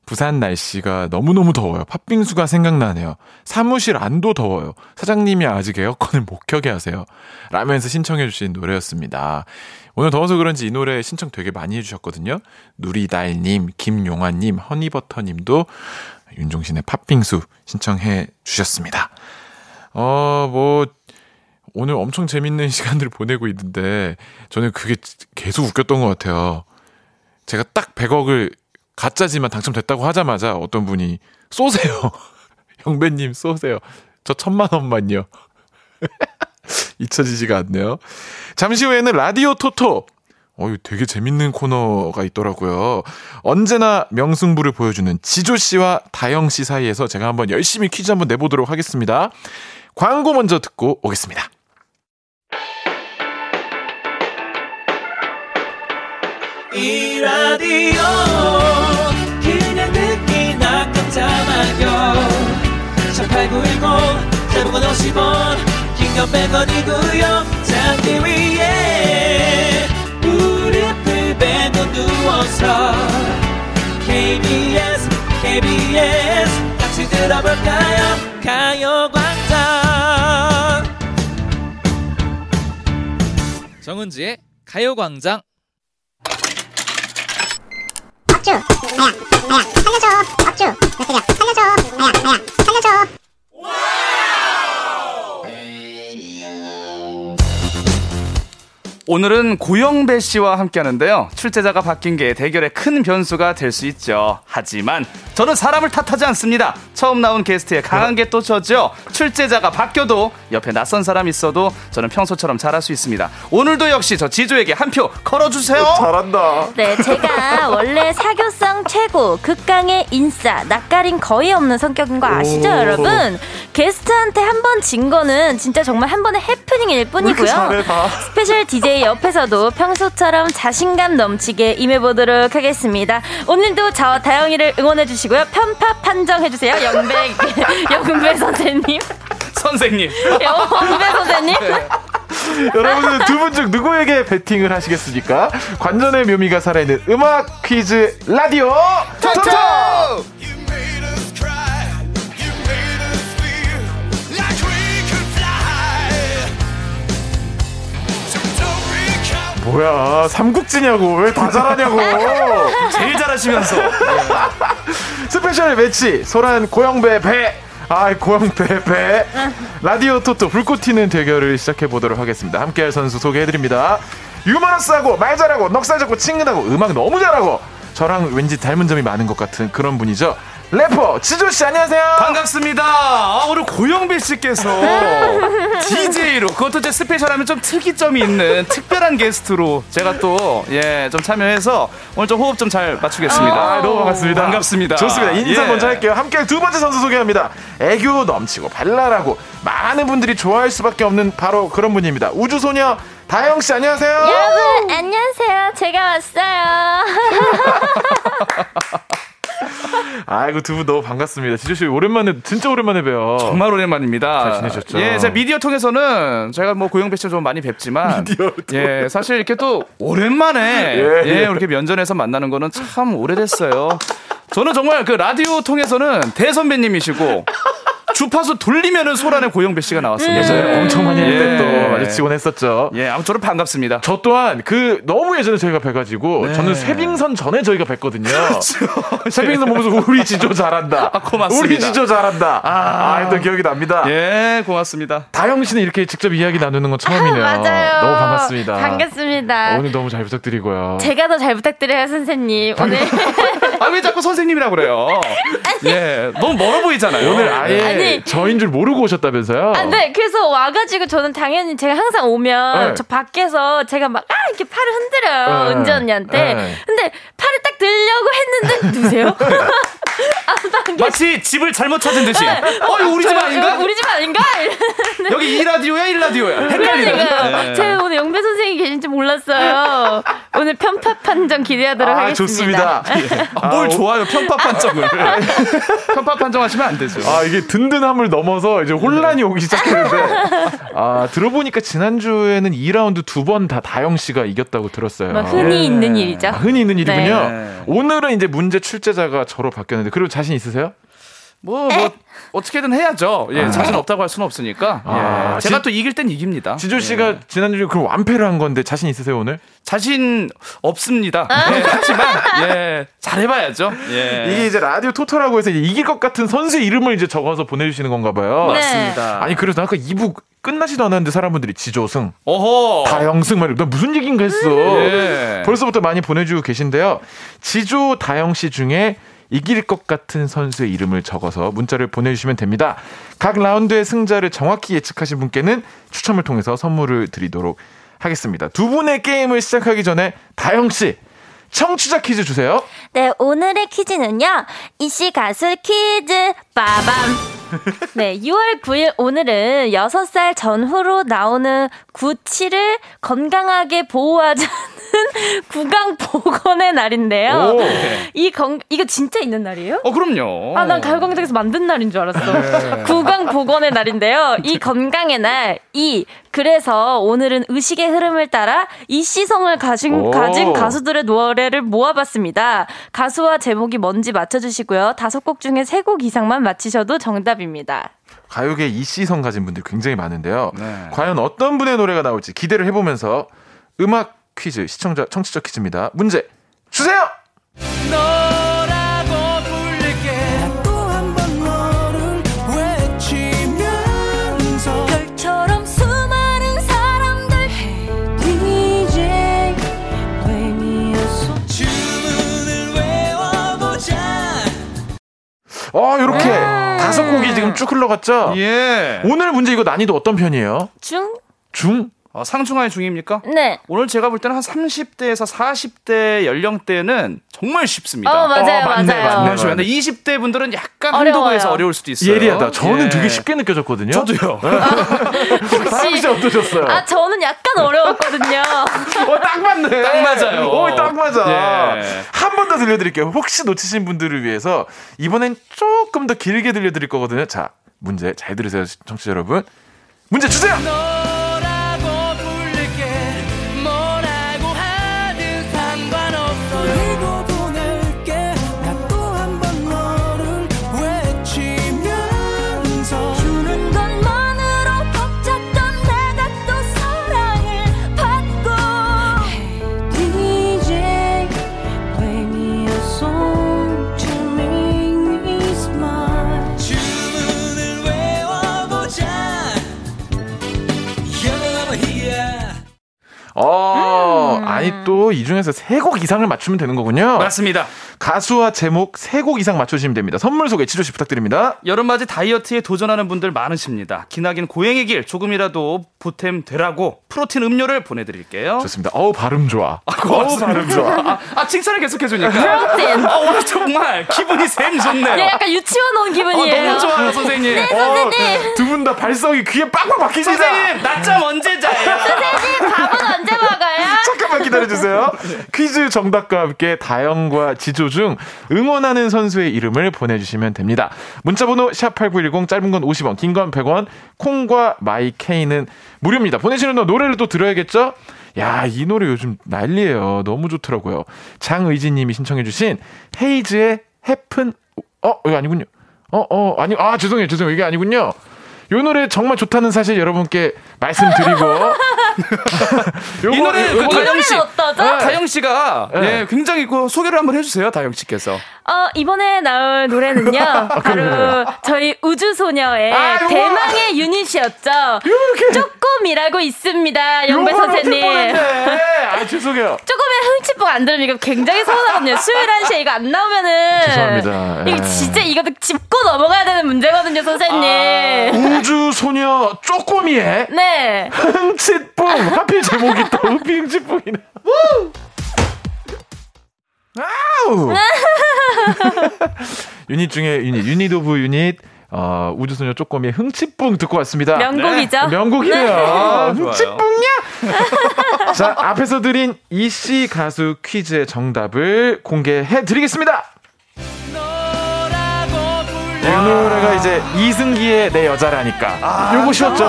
부산 날씨가 너무너무 더워요. 팥빙수가 생각나네요. 사무실 안도 더워요. 사장님이 아직 에어컨을 못 켜게 하세요. 라면서 신청해 주신 노래였습니다. 오늘 더워서 그런지 이 노래 신청 되게 많이 해주셨거든요. 누리달님, 김용환님, 허니버터님도 윤종신의 팥빙수 신청해 주셨습니다. 어, 뭐, 오늘 엄청 재밌는 시간들을 보내고 있는데, 저는 그게 계속 웃겼던 것 같아요. 제가 딱 100억을 가짜지만 당첨됐다고 하자마자 어떤 분이 쏘세요. 영배님 쏘세요. 저 천만 원만요. 잊혀지지가 않네요. 잠시 후에는 라디오 토토. 어, 이 되게 재밌는 코너가 있더라고요. 언제나 명승부를 보여주는 지조 씨와 다영 씨 사이에서 제가 한번 열심히 퀴즈 한번 내보도록 하겠습니다. 광고 먼저 듣고 오겠습니다. 이 라디오 그냥 듣기나 깜짝마요. 18910 대목원 50원 긴건 100원이고요. 잠기 위에 무릎을 베고 누워서 KBS KBS 같이 들어볼까요? 가요광장 정은지의 가요광장. 업주. 아야 아야 살려줘. 업주. 몇 대냐 살려줘. 아야 아야 살려줘 오늘은 고영배 씨와 함께 하는데요. 출제자가 바뀐 게 대결의 큰 변수가 될 수 있죠. 하지만 저는 사람을 탓하지 않습니다. 처음 나온 게스트에 강한 게 또 저죠. 출제자가 바뀌어도 옆에 낯선 사람 있어도 저는 평소처럼 잘할 수 있습니다. 오늘도 역시 저 지조에게 한 표 걸어주세요. 잘한다. 네, 제가 원래 사교성 최고, 극강의 인싸, 낯가림 거의 없는 성격인 거 아시죠, 오. 여러분? 게스트한테 한 번 진 거는 진짜 정말 한 번의 해프닝일 뿐이고요. 스페셜 DJ 옆에서도 평소처럼 자신감 넘치게 임해보도록 하겠습니다. 오늘도 저와 다영이를 응원해주시고요. 편파 판정해주세요. 영배, 영배 선생님. 선생님. 영배 선생님. 여러분은 두분 중 누구에게 배팅을 하시겠습니까? 관전의 묘미가 살아있는 음악 퀴즈 라디오 토토! 뭐야 삼국지냐고 왜 다 잘하냐고 제일 잘하시면서. 스페셜 매치 소란 고영배 배 아, 고영배 배 라디오 토토 불꽃 튀는 대결을 시작해 보도록 하겠습니다. 함께할 선수 소개해드립니다. 유머러스하고 말 잘하고 넉살 좋고 친근하고 음악 너무 잘하고 저랑 왠지 닮은 점이 많은 것 같은 그런 분이죠. 래퍼 지조 씨 안녕하세요. 반갑습니다. 아, 오늘 고영배 씨께서 DJ로 그것도 제 스페셜하면 좀 특이점이 있는 특별한 게스트로 제가 또 예 좀 참여해서 오늘 좀 호흡 좀 잘 맞추겠습니다. 아, 너무 반갑습니다. 반갑습니다. 좋습니다. 인사 예. 먼저 할게요. 함께 두 번째 선수 소개합니다. 애교 넘치고 발랄하고 많은 분들이 좋아할 수밖에 없는 바로 그런 분입니다. 우주소녀 다영 씨 안녕하세요. 여러분, 안녕하세요. 제가 왔어요. 아이고 두 분 너무 반갑습니다. 지조 씨 오랜만에 진짜 오랜만에 봬요. 정말 오랜만입니다. 잘 지내셨죠? 예, 제가 미디어 통해서는 제가 뭐 고영배 씨를 좀 많이 뵙지만 미디어 예, 사실 이렇게 또 오랜만에 예, 예, 예. 이렇게 면전에서 만나는 거는 참 오래됐어요. 저는 정말 그 라디오 통해서는 대선배님이시고 주파수 돌리면은 소란의 고영배 씨가 나왔습니다. 예전에 엄청 많이 예. 또 마주치곤 했었죠. 예, 아무튼 저는 반갑습니다. 저 또한 그 너무 예전에 저희가 뵈가지고 네. 저는 쇠빙선 전에 저희가 뵀거든요. 쇠빙선 보면서 우리 지조 잘한다. 아, 고맙습니다. 우리 지조 잘한다. 아, 아. 했던 기억이 납니다. 예, 고맙습니다. 다영 씨는 이렇게 직접 이야기 나누는 건 처음이네요. 맞아요. 너무 반갑습니다. 반갑습니다. 오늘 너무 잘 부탁드리고요. 제가 더 잘 부탁드려요, 선생님. 오늘 아, 왜 자꾸 선생님이라고 그래요? 예, 너무 멀어 보이잖아요. 오늘 아예 아니. 저인 줄 모르고 오셨다면서요? 아, 네. 그래서 와가지고 저는 당연히 제가 항상 오면 네. 저 밖에서 제가 막, 아, 이렇게 팔을 흔들어요. 네. 은지 언니한테. 네. 근데 팔을 딱 들려고 했는데? 아, 밖에. 마치 집을 잘못 찾은 듯이. 네. 어, 이거 우리 집 아닌가? 우리 집 아닌가? 여기 이 라디오야, 이 라디오야. 헷갈리는. 그러니까 예. 제가 오늘 영배 선생님이 계신지 몰랐어요. 오늘 편파 판정 기대하도록 아, 하겠습니다. 좋습니다. 아, 뭘 좋아요, 편파 판정을. 편파 판정하시면 안 되죠. 아, 이게 든든함을 넘어서 이제 혼란이 오기 시작했는데. 아, 들어보니까 지난주에는 2라운드 두 번 다 다영 씨가 이겼다고 들었어요. 뭐 흔히 있는 일이죠. 아, 흔히 있는 일이군요. 네. 오늘은 이제 문제 출제자가 저로 바뀌었는데, 그리고 자신 있으세요? 뭐, 뭐, 어떻게든 해야죠. 예, 자신 없다고 할 수는 없으니까. 아, 예, 제가 지- 또 이길 땐 이깁니다. 지조 씨가 예. 지난주에 그럼 완패를 한 건데 자신 있으세요, 오늘? 자신 없습니다. 예, 하지만, 예, 잘해봐야죠. 예. 이게 이제 라디오 토토라고 해서 이제 이길 것 같은 선수의 이름을 이제 적어서 보내주시는 건가 봐요. 네. 맞습니다. 아니, 그래서 아까 2부 끝나지도 않았는데 사람분들이 지조승, 어허. 다영승 말이나 무슨 얘기인가 했어. 예. 벌써부터 많이 보내주고 계신데요. 지조 다영 씨 중에 이길 것 같은 선수의 이름을 적어서 문자를 보내주시면 됩니다. 각 라운드의 승자를 정확히 예측하신 분께는 추첨을 통해서 선물을 드리도록 하겠습니다. 두 분의 게임을 시작하기 전에 다영 씨 청취자 퀴즈 주세요. 네, 오늘의 퀴즈는요. 이씨 가수 퀴즈 빠밤. 네, 6월 9일 오늘은 6살 전후로 나오는 구치를 건강하게 보호하자는 구강 보건의 날인데요. 오. 이 건, 이거 진짜 있는 날이에요? 어, 그럼요. 아, 난 가요광장에서 만든 날인 줄 알았어. 네. 구강 보건의 날인데요. 이 건강의 날, 이 그래서 오늘은 의식의 흐름을 따라 이 시성을 가진, 오. 가진 가수들의 노래를 모아봤습니다. 가수와 제목이 뭔지 맞춰주시고요. 다섯 곡 중에 세 곡 이상만 맞히셔도 정답입니다. 가요계 이씨성 가진 분들 굉장히 많은데요. 네. 과연 어떤 분의 노래가 나올지 기대를 해보면서 음악 퀴즈 시청자 청취자 퀴즈입니다. 문제 주세요. 어, 요렇게 예. 다섯 곡이 지금 쭉 흘러갔죠? 예. 오늘 문제 이거 난이도 어떤 편이에요? 중? 중? 어, 상중하의 중입니까? 네. 오늘 제가 볼 때는 한 30대에서 40대 연령대는 정말 쉽습니다. 어, 맞아요, 어, 맞네, 맞아요. 맞네. 네, 근데 20대 분들은 약간 개에서 어려울 수도 있어요. 예리하다. 저는 예. 되게 쉽게 느껴졌거든요. 저도요. 다영 씨 어떠셨어요? 아, 저는 약간 어려웠거든요. 어, 딱 맞네. 딱 맞아요. 오, 딱 맞아. 예. 한번 더 들려드릴게요. 혹시 놓치신 분들을 위해서 이번엔 조금 더 길게 들려드릴 거거든요. 자, 문제 잘 들으세요, 청취자 여러분. 문제 주세요. 어, 음. 아니 또 이 중에서 세 곡 이상을 맞추면 되는 거군요. 맞습니다. 가수와 제목 세 곡 이상 맞추시면 됩니다. 선물 소개 치조씨 부탁드립니다. 여름맞이 다이어트에 도전하는 분들 많으십니다. 기나긴 고행의 길 조금이라도 보탬 되라고 프로틴 음료를 보내드릴게요. 좋습니다. 어우 발음 좋아. 어우 고맙습니다. 발음 좋아. 아, 아, 칭찬을 계속 해주니까. 프로틴. 아, 오늘 정말 기분이 샘 좋네요. 예, 약간 유치원 온 어, 기분이에요. 너무 좋아요, 선생님. 네, 선생님. 두 분 다 발성이 귀에 빡빡 박히시다. 선생님, 낮잠 언제 자요? 선생님, 밥은 언제 먹어요? 잠깐만 기다려주세요. 퀴즈 정답과 함께 다영과 지조 중 응원하는 선수의 이름을 보내주시면 됩니다. 문자번호 샵8910 짧은 건 50원, 긴 건 100원, 콩과 마이케이는 무료입니다. 보내시는 너 노래를 또 들어야겠죠? 야, 이 노래 요즘 난리예요. 너무 좋더라고요. 장의진 님이 신청해주신 헤이즈의 해픈, 어, 이거 아니군요. 어, 어, 아니, 아, 죄송해요, 죄송해요. 이게 아니군요. 요 노래 정말 좋다는 사실 여러분께 말씀드리고. 요거, 이 노래 그 다영 씨, 어떠죠? 다영 씨가 네. 예, 굉장히 그 소개를 한번 해주세요, 다영 씨께서. 어, 이번에 나올 노래는요. 바로 저희 우주소녀의 아! 대망의 유닛이었죠. 요렇게. 쪼꼬미라고 있습니다. 영배 선생님. 아, 죄송해요. 조금의 흥칫뽕 안 들으면 이거 굉장히 서운하거든요. 수요일 1시에 이거 안 나오면은. 죄송합니다. 이거 예. 진짜 이거 짚고 넘어가야 되는 문제거든요, 선생님. 우주 소녀 쪼꼬미의 네. 흥칫뿡. 하필 제목이 또 흥칫뿡이네. 아우. 유닛 중에 유닛, unit of unit. 어, 우주소녀 쪼꼬미의 흥칫뿡 듣고 왔습니다. 명곡이죠. 명곡이네요. 아, 좋아요. 흥칫뿡냐? 자, 앞에서 드린 이씨 가수 퀴즈의 정답을 공개해 드리겠습니다. 이 노래가 이제 이승기의 내 여자라니까. 요거 쉬웠죠?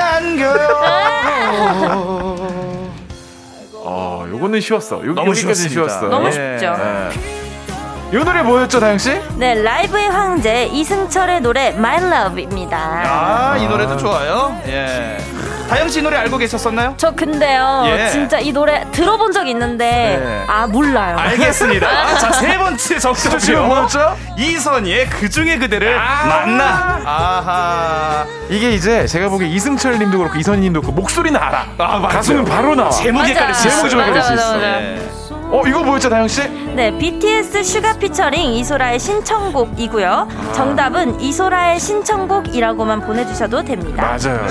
내 안경. 어, 요거는 쉬웠어. 요, 너무 여기까지 쉬웠습니다. 쉬웠어. 너무 예. 쉽죠. 예. 요 노래 뭐였죠, 다영 씨? 네, 라이브의 황제 이승철의 노래 My Love입니다. 아, 이 노래도 좋아요. 예. 다영 씨 노래 알고 계셨었나요? 저 근데요, 예. 진짜 이 노래 들어본 적 있는데, 네. 아, 몰라요. 알겠습니다. 자, 세 번째 정답이요. 뭐였죠? 이선희의 그 중에 그대를 만나. 아하. 이게 이제 제가 보기에 이승철 님도 그렇고 이선희 님도 그렇고 목소리는 알아. 아. 가수는 바로 나와. 제목이 맞아. 헷갈릴 수 있어요. 제목이 좀 헷갈릴 수 맞아, 있어. 맞아, 맞아. 예. 어, 이거 뭐였죠, 다영 씨? 네, BTS 슈가 피처링 이소라의 신청곡이고요. 정답은 이소라의 신청곡이라고만 보내주셔도 됩니다. 맞아요.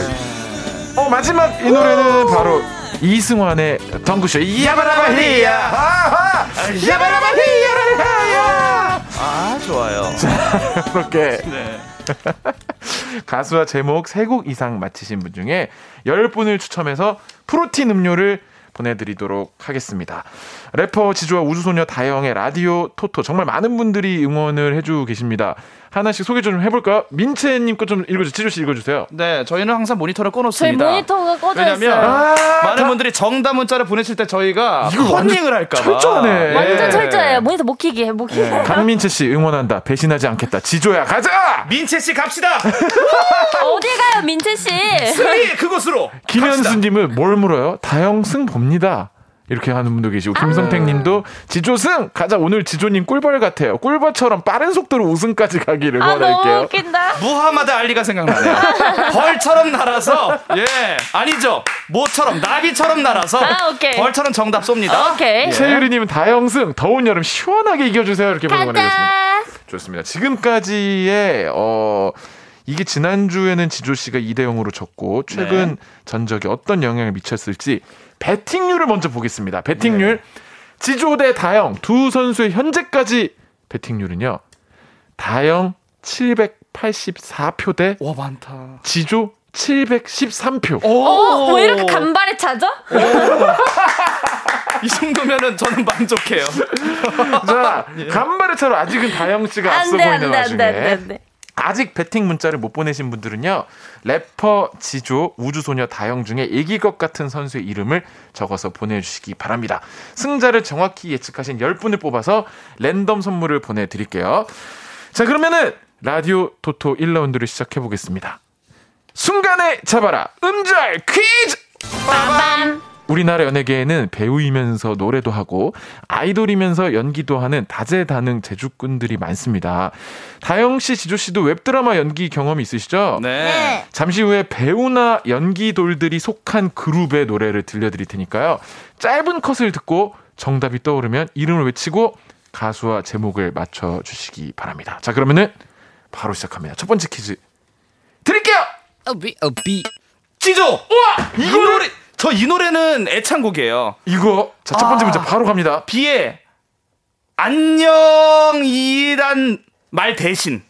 어, 마지막 이 노래는 바로 이승환의 덩크쇼. 야바라바 히야. 아하! 야바라바 히야라야. 아, 좋아요. 이렇게 네. 가수와 제목 3곡 이상 맞히신 분 중에 10분을 추첨해서 프로틴 음료를 보내드리도록 하겠습니다. 래퍼 지조와 우주소녀 다영의 라디오 토토 정말 많은 분들이 응원을 해주고 계십니다. 하나씩 소개 좀 해볼까요? 민채님 거 좀 읽어주세요. 지조 씨 읽어주세요. 네, 저희는 항상 모니터를 저희 꺼놓습니다. 모니터가 꺼져 왜냐면 있어요. 아, 많은 분들이 정답 문자를 보내실 때 저희가 이거 완전 컨닝을 할까 봐. 철저하네. 완전 예. 철저해요. 모니터 못 키게, 못 키게. 강민채 씨 응원한다. 배신하지 않겠다. 지조야 가자. 민채 씨 갑시다. 어디 가요, 민채 씨? 승리 그곳으로. 김현수님은 뭘 물어요? 다영승 봅니다. 이렇게 하는 분도 계시고 아. 김성택 님도 지조승 가자 오늘 지조님 꿀벌 같아요. 꿀벌처럼 빠른 속도로 우승까지 가기를 아. 웃긴다. 무하마드 알리가 생각나네요. 벌처럼 날아서 예 아니죠 모처럼 나비처럼 날아서 아, 오케이. 벌처럼 정답 쏩니다. 오케이. 예. 최유리 님은 다영승 더운 여름 시원하게 이겨주세요 이렇게. 가자. 좋습니다. 지금까지의 어 이게 지난주에는 지조 씨가 2대 0으로 졌고 최근 네. 전적에 어떤 영향을 미쳤을지 배팅률을 먼저 보겠습니다. 배팅률 네. 지조 대 다영 두 선수의 현재까지 배팅률은요. 다영 784표 대 와 많다. 지조 713표. 어, 왜 이렇게 간발의 차죠? 이 정도면은 저는 만족해요. 자, 간발의 차로 아직은 다영 씨가 앞서 안 돼, 보이는 안 돼, 안 와중에 돼, 안 돼, 안 돼. 아직 배팅 문자를 못 보내신 분들은요. 래퍼 지조 우주소녀 다영 중에 이길 것 같은 선수의 이름을 적어서 보내주시기 바랍니다. 승자를 정확히 예측하신 10분을 뽑아서 랜덤 선물을 보내드릴게요. 자 그러면은 라디오 토토 1라운드를 시작해 보겠습니다. 순간에 잡아라 음절 퀴즈! 빠밤. 우리나라 연예계에는 배우이면서 노래도 하고 아이돌이면서 연기도 하는 다재다능 제주꾼들이 많습니다. 다영 씨, 지조 씨도 웹드라마 연기 경험이 있으시죠? 네. 잠시 후에 배우나 연기돌들이 속한 그룹의 노래를 들려드릴 테니까요. 짧은 컷을 듣고 정답이 떠오르면 이름을 외치고 가수와 제목을 맞춰 주시기 바랍니다. 자, 그러면은 바로 시작합니다. 첫 번째 퀴즈 드릴게요! 어비 어비 지조. 우와 이 노래 저 이 노래는 애창곡이에요. 이거, 자, 첫 번째 아. 문제 바로 갑니다. 비의 안녕이란 말 대신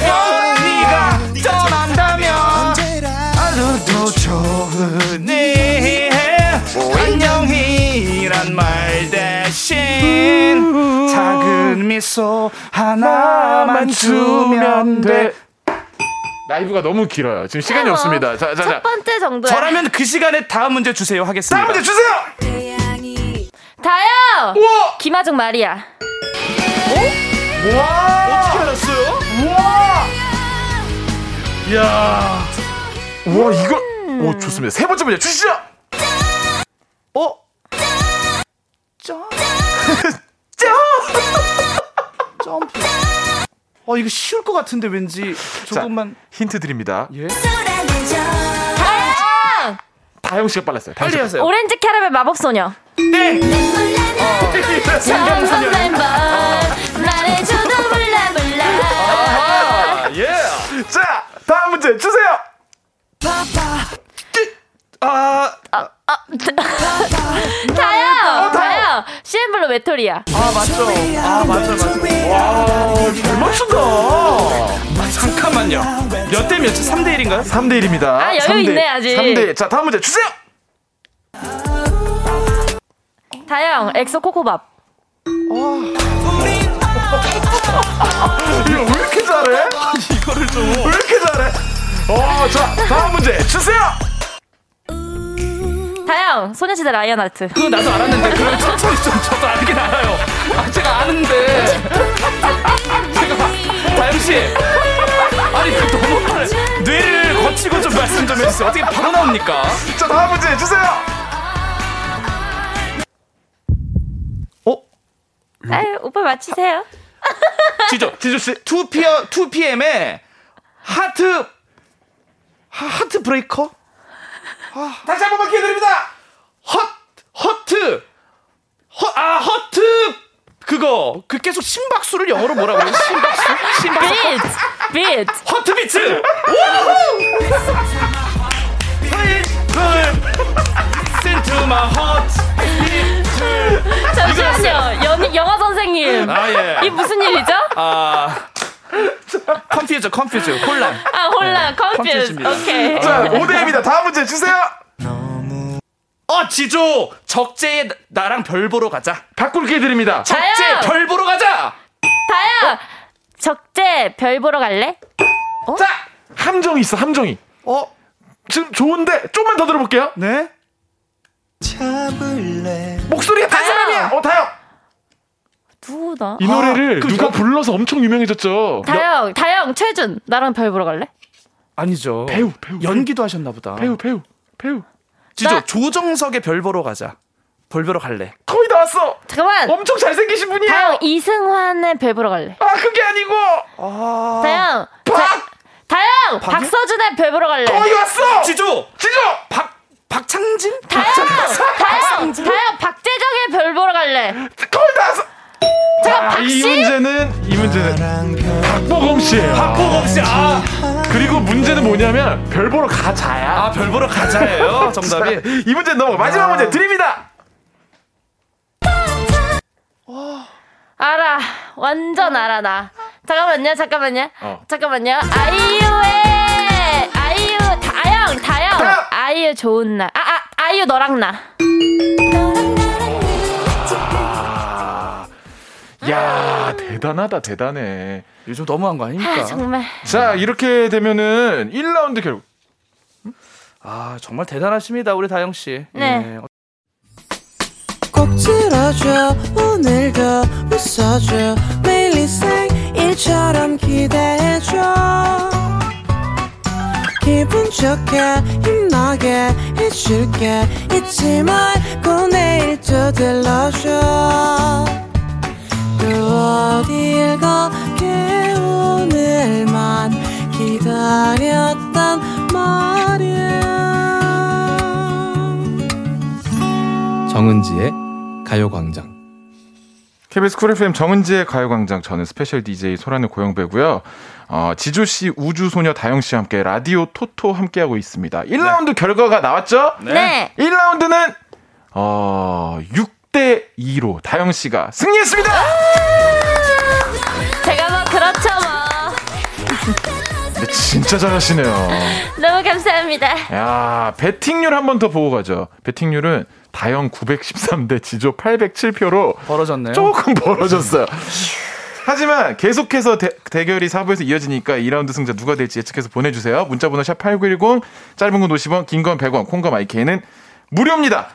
네가 떠난다면 하루도 좋으니 안녕이란 말 대신 작은 미소 하나만 주면 돼 라이브가 너무 길어요. 지금 시간이 어, 없습니다. 자, 자, 자. 첫 번째 정도야. 저라면 그 시간에 다음 문제 주세요 하겠습니다 다음 문제 주세요! 다요. 우와! 김하중 말이야. 우와! 어떻게 알았어요? 우와! 이야. 우와, 이거. 오, 좋습니다. 세 번째 문제 주시죠! 어? 점. 점프. 어 이거 쉬울 것 같은데 왠지 조금만 힌트 드립니다. 예. 다영 씨가 빨랐어요. 다영 빨리. 하세요. 오렌지 캐러멜 마법 소녀. 땡. 처음 설렘 번 말해줘도 몰라 몰라. 아, 예. 자, 다음 문제 주세요! 아, 다요. 다요. CN블루 외톨이야. 아 맞죠. 아 맞죠 맞죠. 와, 잘 맞춘다. 아, 잠깐만요. 몇 대 몇이죠? 3대 1인가요? 3대 1입니다. 아, 여유 있네, 아직. 3대 자, 다음 문제 주세요! 다영 엑소 Ko Ko Bop. 이거 왜 이렇게 잘해? 이거를 좀. 왜 이렇게 잘해? 어, 자, 다음 문제 주세요! 다영 소녀시대 Lion Heart. 그거 나도 알았는데 그걸 천천히 좀 저도 알긴 알아요. 아 제가 아는데. 제가 다영 씨. 아니 그 너무 빨. 뇌를 거치고 좀 말씀 좀 해주세요. 어떻게 바로 나옵니까? 자, 다음 문제 주세요! 어? 아유 오빠 맞히세요. 지조. 지조 씨. 2PM 2PM의 하트 하, Heartbreaker? 다시 한 번만 기회 드립니다! 헛 허트 허아 허트 그거 그 계속 심박수를 영어로 뭐라고 해요? 심박수? 심박수? beat beat. Heartbeat! Listen to my heart 잠시만요. 연, 영어 선생님. 아 예. 이 무슨 일이죠? 아 confuse confuse 혼란 아 혼란 confuse. confuse입니다. 오케이. 자, 5대입니다. 다음 문제 주세요! 어 지조 적재의 나- 나랑 별 보러 가자 바꿀 기회 드립니다. 적재! 별 보러 가자 다영 적재 별 보러 갈래? 자, 함정이 있어, 함정이. 어? 지금 좋은데, 좀만 더 들어볼게요. 네? 목소리가 다른! 사람이야! 어, 다영! 누구다? 이 노래를 그 누가 여- 불러서 엄청 유명해졌죠. 다영 다영 최준 나랑 별 보러 갈래? 아니죠 배우, 배우. 연기도 하셨나 보다 배우, 배우, 배우. 지조 나- 조정석의 별 보러 가자. 별 보러 갈래. 거의 다 왔어. 잠깐만. 엄청 잘생기신 분이에요. 다영 이승환의 별 보러 갈래. 아 그게 아니고 다영. 자, 다영 박서준의 별 보러 갈래. 거의 왔어. 지조 지조. 박 박창진? 다영 다영 다영 박재정의 별 보러 갈래. 거의 다 왔어. 잠깐 아, 이 박씨. 문제는 이 문제는 박보검 씨예요. 박보검 씨. 아, 그리고 문제는 뭐냐면 별 보러 가자야. 아, 별 보러 가자예요. 정답이. 이 문제 넘어가. 마지막 문제 드립니다. 알아. 완전 알아 나. 잠깐만요. 잠깐만요. 어. 잠깐만요. 아이유의 아이유 다영 다영 아이유 좋은 날. 아, 아 아이유 너랑 나. 야 대단하다 대단해. 요즘 너무한 거 아닙니까? 아, 정말. 자 이렇게 되면은 1라운드 결국 아, 정말 대단하십니다. 우리 다영 씨. 네. 예. 꼭 들어줘 오늘도 웃어줘 매일 일상일처럼 기대해줘 기분 좋게 힘나게 해줄게 잊지 말고 내일 또 들러줘 또 어딜 가게 오늘만 기다렸단 말이야 정은지의 가요광장. KBS Cool FM 정은지의 가요광장 저는 special DJ 소란의 고영배고요. 어, 지조 씨, 우주 소녀 다영 씨와 함께 라디오 토토 함께 하고 있습니다. 1라운드 결과가 나왔죠? 네. 1라운드는 어, 6 대 2로 다영 씨가 승리했습니다. 제가 뭐 그렇죠 뭐. 진짜 잘하시네요. 너무 감사합니다. 야, 배팅률 한 번 더 보고 가죠. 배팅률은 다영 913대 지조 807표로 벌어졌네요. 조금 벌어졌어요. 하지만 계속해서 대, 대결이 4부에서 이어지니까 2라운드 승자 누가 될지 예측해서 보내주세요. 문자번호 샵 8910 짧은 건 50원 긴 건 100원 콩과 My K는 무료입니다.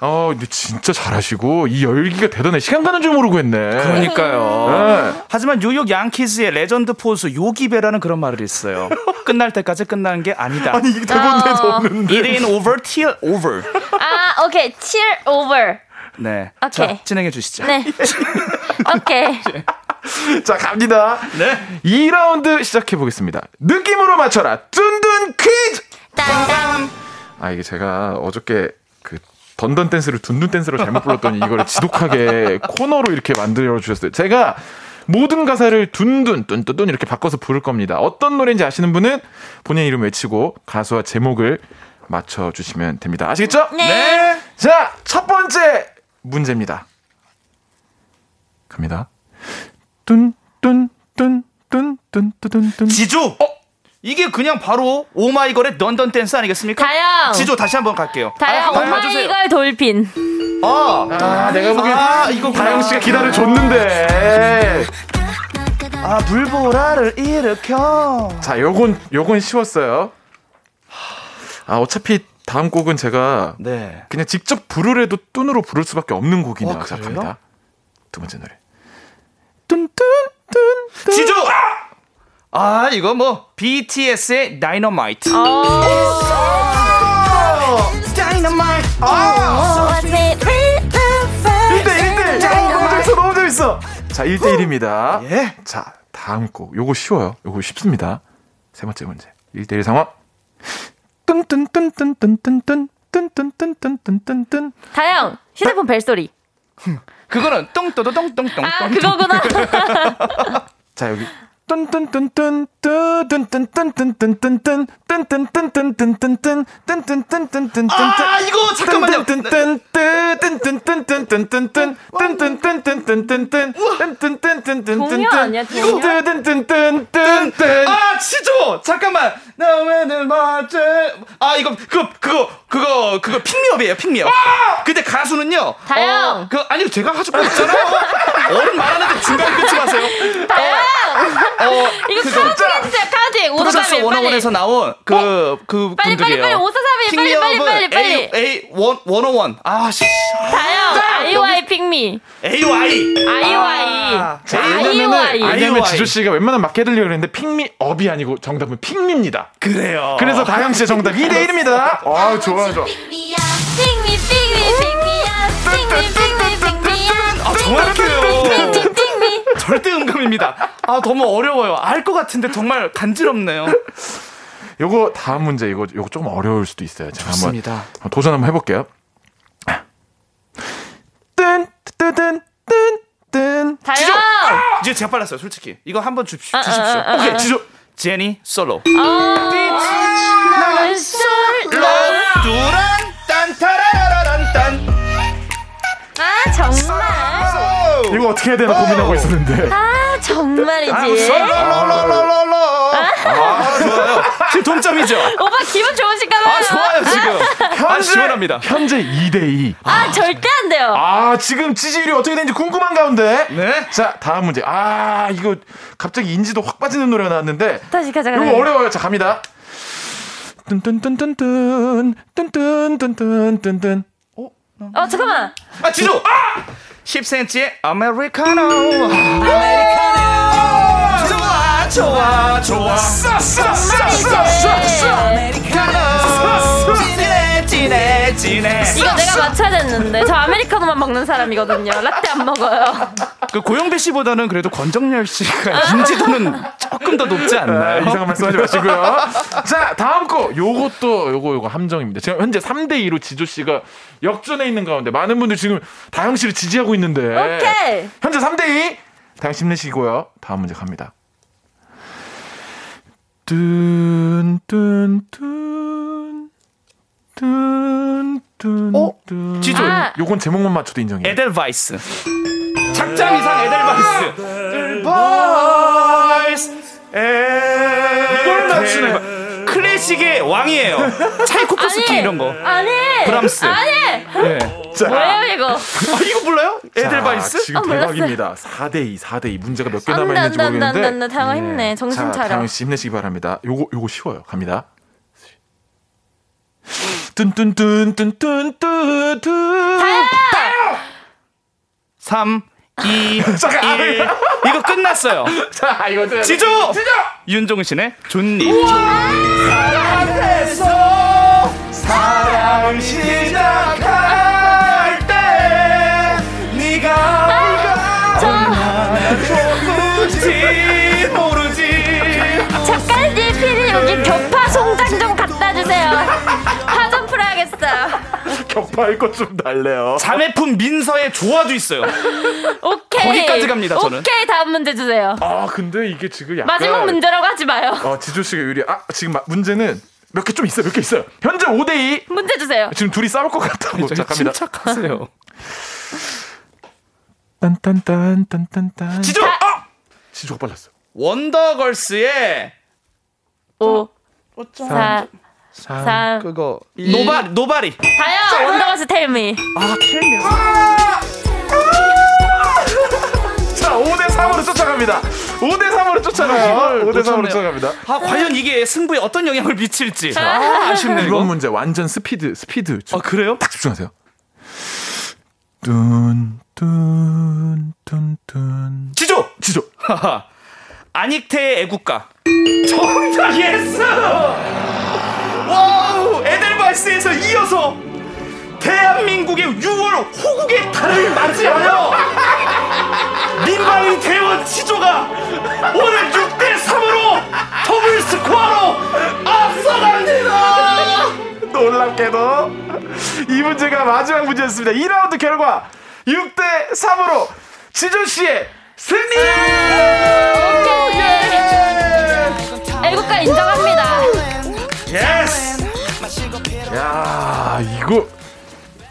어 근데 진짜 잘하시고 이 열기가 대단해. 시간 가는 줄 모르고 했네. 그러니까요. 네. 하지만 뉴욕 양키즈의 레전드 포수 요기베라는 그런 말을 있어요. 끝날 때까지 끝나는 게 아니다. 아니 이게 대본에도 어. 없는데. It ain't over till over. 아 오케이 cheer over. 네. 오케이. 자, 진행해 주시죠. 네. 오케이. 자 갑니다. 네. 2라운드 시작해 보겠습니다. 느낌으로 맞춰라. 뚠뚠 퀴즈. 땅땅. 아 이게 제가 어저께 그 던던 댄스를 둔둔 댄스로 잘못 불렀더니 이거를 지독하게 코너로 이렇게 만들어 주셨어요. 제가 모든 가사를 둔둔 뚠뚠 이렇게 바꿔서 부를 겁니다. 어떤 노래인지 아시는 분은 본인 이름 외치고 가수와 제목을 맞춰 주시면 됩니다. 아시겠죠? 네. 자, 첫 번째 문제입니다. 갑니다. 뚠뚠뚠뚠뚠뚠뚠뚠 지조. 어? 이게 그냥 바로 오마이걸의 Dun Dun Dance 아니겠습니까? 다영. 지조 다시 한번 갈게요. 다영 아. 오마이걸 Dolphin. 아, 아, 내가 보기엔 아, 이거 다영 씨가 기다려 줬는데. 아, 불보라를 일으켜. 자, 요건 요건 쉬웠어요. 아, 어차피 다음 곡은 제가 네. 그냥 직접 부르래도 뚠으로 부를 수밖에 없는 곡이 어, 나와 그래요? 시작합니다. 두 번째 노래. 뚠뚠뚠뚠 지조. 아, 이거 뭐 BTS의 다이너마이트. 다이너마이트. 아. 1대 1대. 너무 재밌어. 너무 재밌어. 자, 1대 1입니다. 예. 자, 다음 곡. 요거 쉬워요. 요거 쉽습니다. 세 번째 문제. 1대 1 상황. 뚠뚠뚠뚠뚠뚠뚠 뚠뚠뚠뚠뚠뚠뚠 다영 휴대폰 벨소리. 그거는 똥또도 똥똥똥. 아 그거구나. 자 여기 아 이거 잠깐만요. 동요 아니야 동요? 아 치조 잠깐만 나 왜늘 맞지? 아 이거 그거 그거 그거 그거 핑미업이에요 핑미업. 근데 가수는요. 다영. 어, 그 아니 제가 하실 거 없잖아요. 어른 말하는데 중간 끊지 마세요. 다영. 어, 이거. 프로듀서 오사삼일 빨리. 원어원에서 나온 그, 그 빨리, 분들이에요. 빨리, 빨리, 오사삼일, 빨리, 빨리, 빨리, 빨리. A, A, 원, 원어원. 아, 씨. 다영 아이오아이 핑미업. 핑미. AY. 아이오아이. 자, 왜냐면은. 왜냐면 아이오아이. 지조 씨가 웬만하면 맞게 해드리려고 했는데 핑미업이 아니고 정답은 핑미입니다. 그래요. 그래서 다영 씨의 정답 2대 1입니다. 아, 좋아요, 좋아. 핑미, 핑미, 핑미야. 핑미, 핑미, 핑미야. 아, 정확해요. 절대 음감입니다. 아, 너무 어려워요. 알 것 같은데 정말 간지럽네요. 요거 다음 문제 이거 요거 조금 어려울 수도 있어요. 제가 한번 좋습니다. 한번 도전 한번 해볼게요. 뜬, 뜨든, 뜬, 뜬. 다영. 이제 제가 빨랐어요, 솔직히. 이거 한번 주, 아, 주십시오. 아, 아, 아, 오케이, 아. 지조. 제니 솔로. 나는 솔로. 뚜란 딴타라란 딴. 아, 정말. 이거 어떻게 해야 되나 고민하고 있었는데. 아, 정말이지. 아, 좋아요. 지금 동점이죠? 오빠 기분 좋으신가 봐요. 아, 좋아요, 지금. 아, 시원합니다. 현재 2대 2. 아, 절대 안 돼요. 아, 지금 지지율이 어떻게 되는지 궁금한 가운데. 네. 자, 다음 문제. 아, 이거 갑자기 인지도 확 빠지는 노래가 나왔는데. 다시 가자, 가자. 이거 어려워요. 자, 갑니다. 뜬뜬뜬뜬뜬 뜬뜬뜬뜬뜬뜬 어, 잠깐만. 아, 지조! 아! 10cm의 아메리카노. 아메리카노. 좋아, 좋아, 좋아. 아메리카노. 진해, 진해. 이거 내가 맞춰야 됐는데. 저 아메리카노만 먹는 사람이거든요. 라떼 안 먹어요. 그 고영배 씨보다는 그래도 권정열 씨가 인지도는 조금 더 높지 아, 않나요? 이상한 말씀 하지 마시고요. 자, 다음 거. 요것도 요거 요거 함정입니다. 지금 현재 3대 2로 지조 씨가 역전해 있는 가운데 많은 분들 지금 다영 씨를 지지하고 있는데. 오케이. 현재 3대 2. 다영 씨 힘내시고요. 다음 문제 갑니다. 뚠뚠뚠 뚠뚠 어? 뚠. 지조. 아. 요건 제목만 맞춰도 인정이에요. 에델바이스. 작자 미상 에델바이스. 에델바이스. 이걸 맞추네. 클래식의 왕이에요. 차이코프스키. 이런 거. 아니. 브람스. 아니. 예. 자, 뭐예요, 이거? 아, 이거 몰라요? 자, 에델바이스? 지금 아. 대박입니다. 4대 2, 4대 2 문제가 몇개안 남아 돼, 안 있는지 돼, 안 돼, 안 돼, 안 모르겠는데. 돼. 다영아 힘내. 정신 자, 차려. 다영 씨 힘내시기 바랍니다. 요거 요거 쉬워요. 갑니다. 뚠뚠뚠뚠뚠뚠뚠 다영! 3, 2, 1. 잠깐. 이거 끝났어요. 자, 이거 좀 지조! 윤종신의 존니. 사랑 시작 격파할 것 좀 달래요. 자매품 민서의 조화도 있어요 오케이. 거기까지 갑니다, 저는. 오케이, 다음 문제 주세요. 아, 근데 이게 지금 약간 마지막 문제라고 하지 마요. 어, 지조 씨가 유리. 아, 지금 마- 문제는 몇 개 좀 있어요. 몇 개 있어요. 현재 5대 2. 문제 주세요. 지금 둘이 싸울 것 같다고. 자, 갑니다. 침착하세요 딴딴딴딴딴딴. 지조! 아! 지조가 빨랐어. 원더걸스의 5, 4, 3. 3. 그거 Nobody Nobody 다영, 원더걸스 Tell Me. 자, 5대 3으로 쫓아갑니다. 5대 3으로 쫓아가요. 5대 3으로 놓쳤네요. 쫓아갑니다. 아 과연 이게 승부에 어떤 영향을 미칠지 아, 아쉽네 이거 이번 문제 완전 스피드, 스피드. 아 그래요? 딱 집중하세요. 뚠, 뚠, 뚠, 뚠. 지조 지조. 하하. 안익태의 애국가 정답 yes wow 에델바이스에서 이어서 대한민국의 6월 호국의 달을 맞이하여 민방위 대원 지조가 오늘 6대 3으로 double score로 앞서갑니다 놀랍게도 이 문제가 마지막 문제였습니다. 2라운드 결과 6대 3으로 지조 씨의 승리! 애국가 인정합니다. yes 야, 이거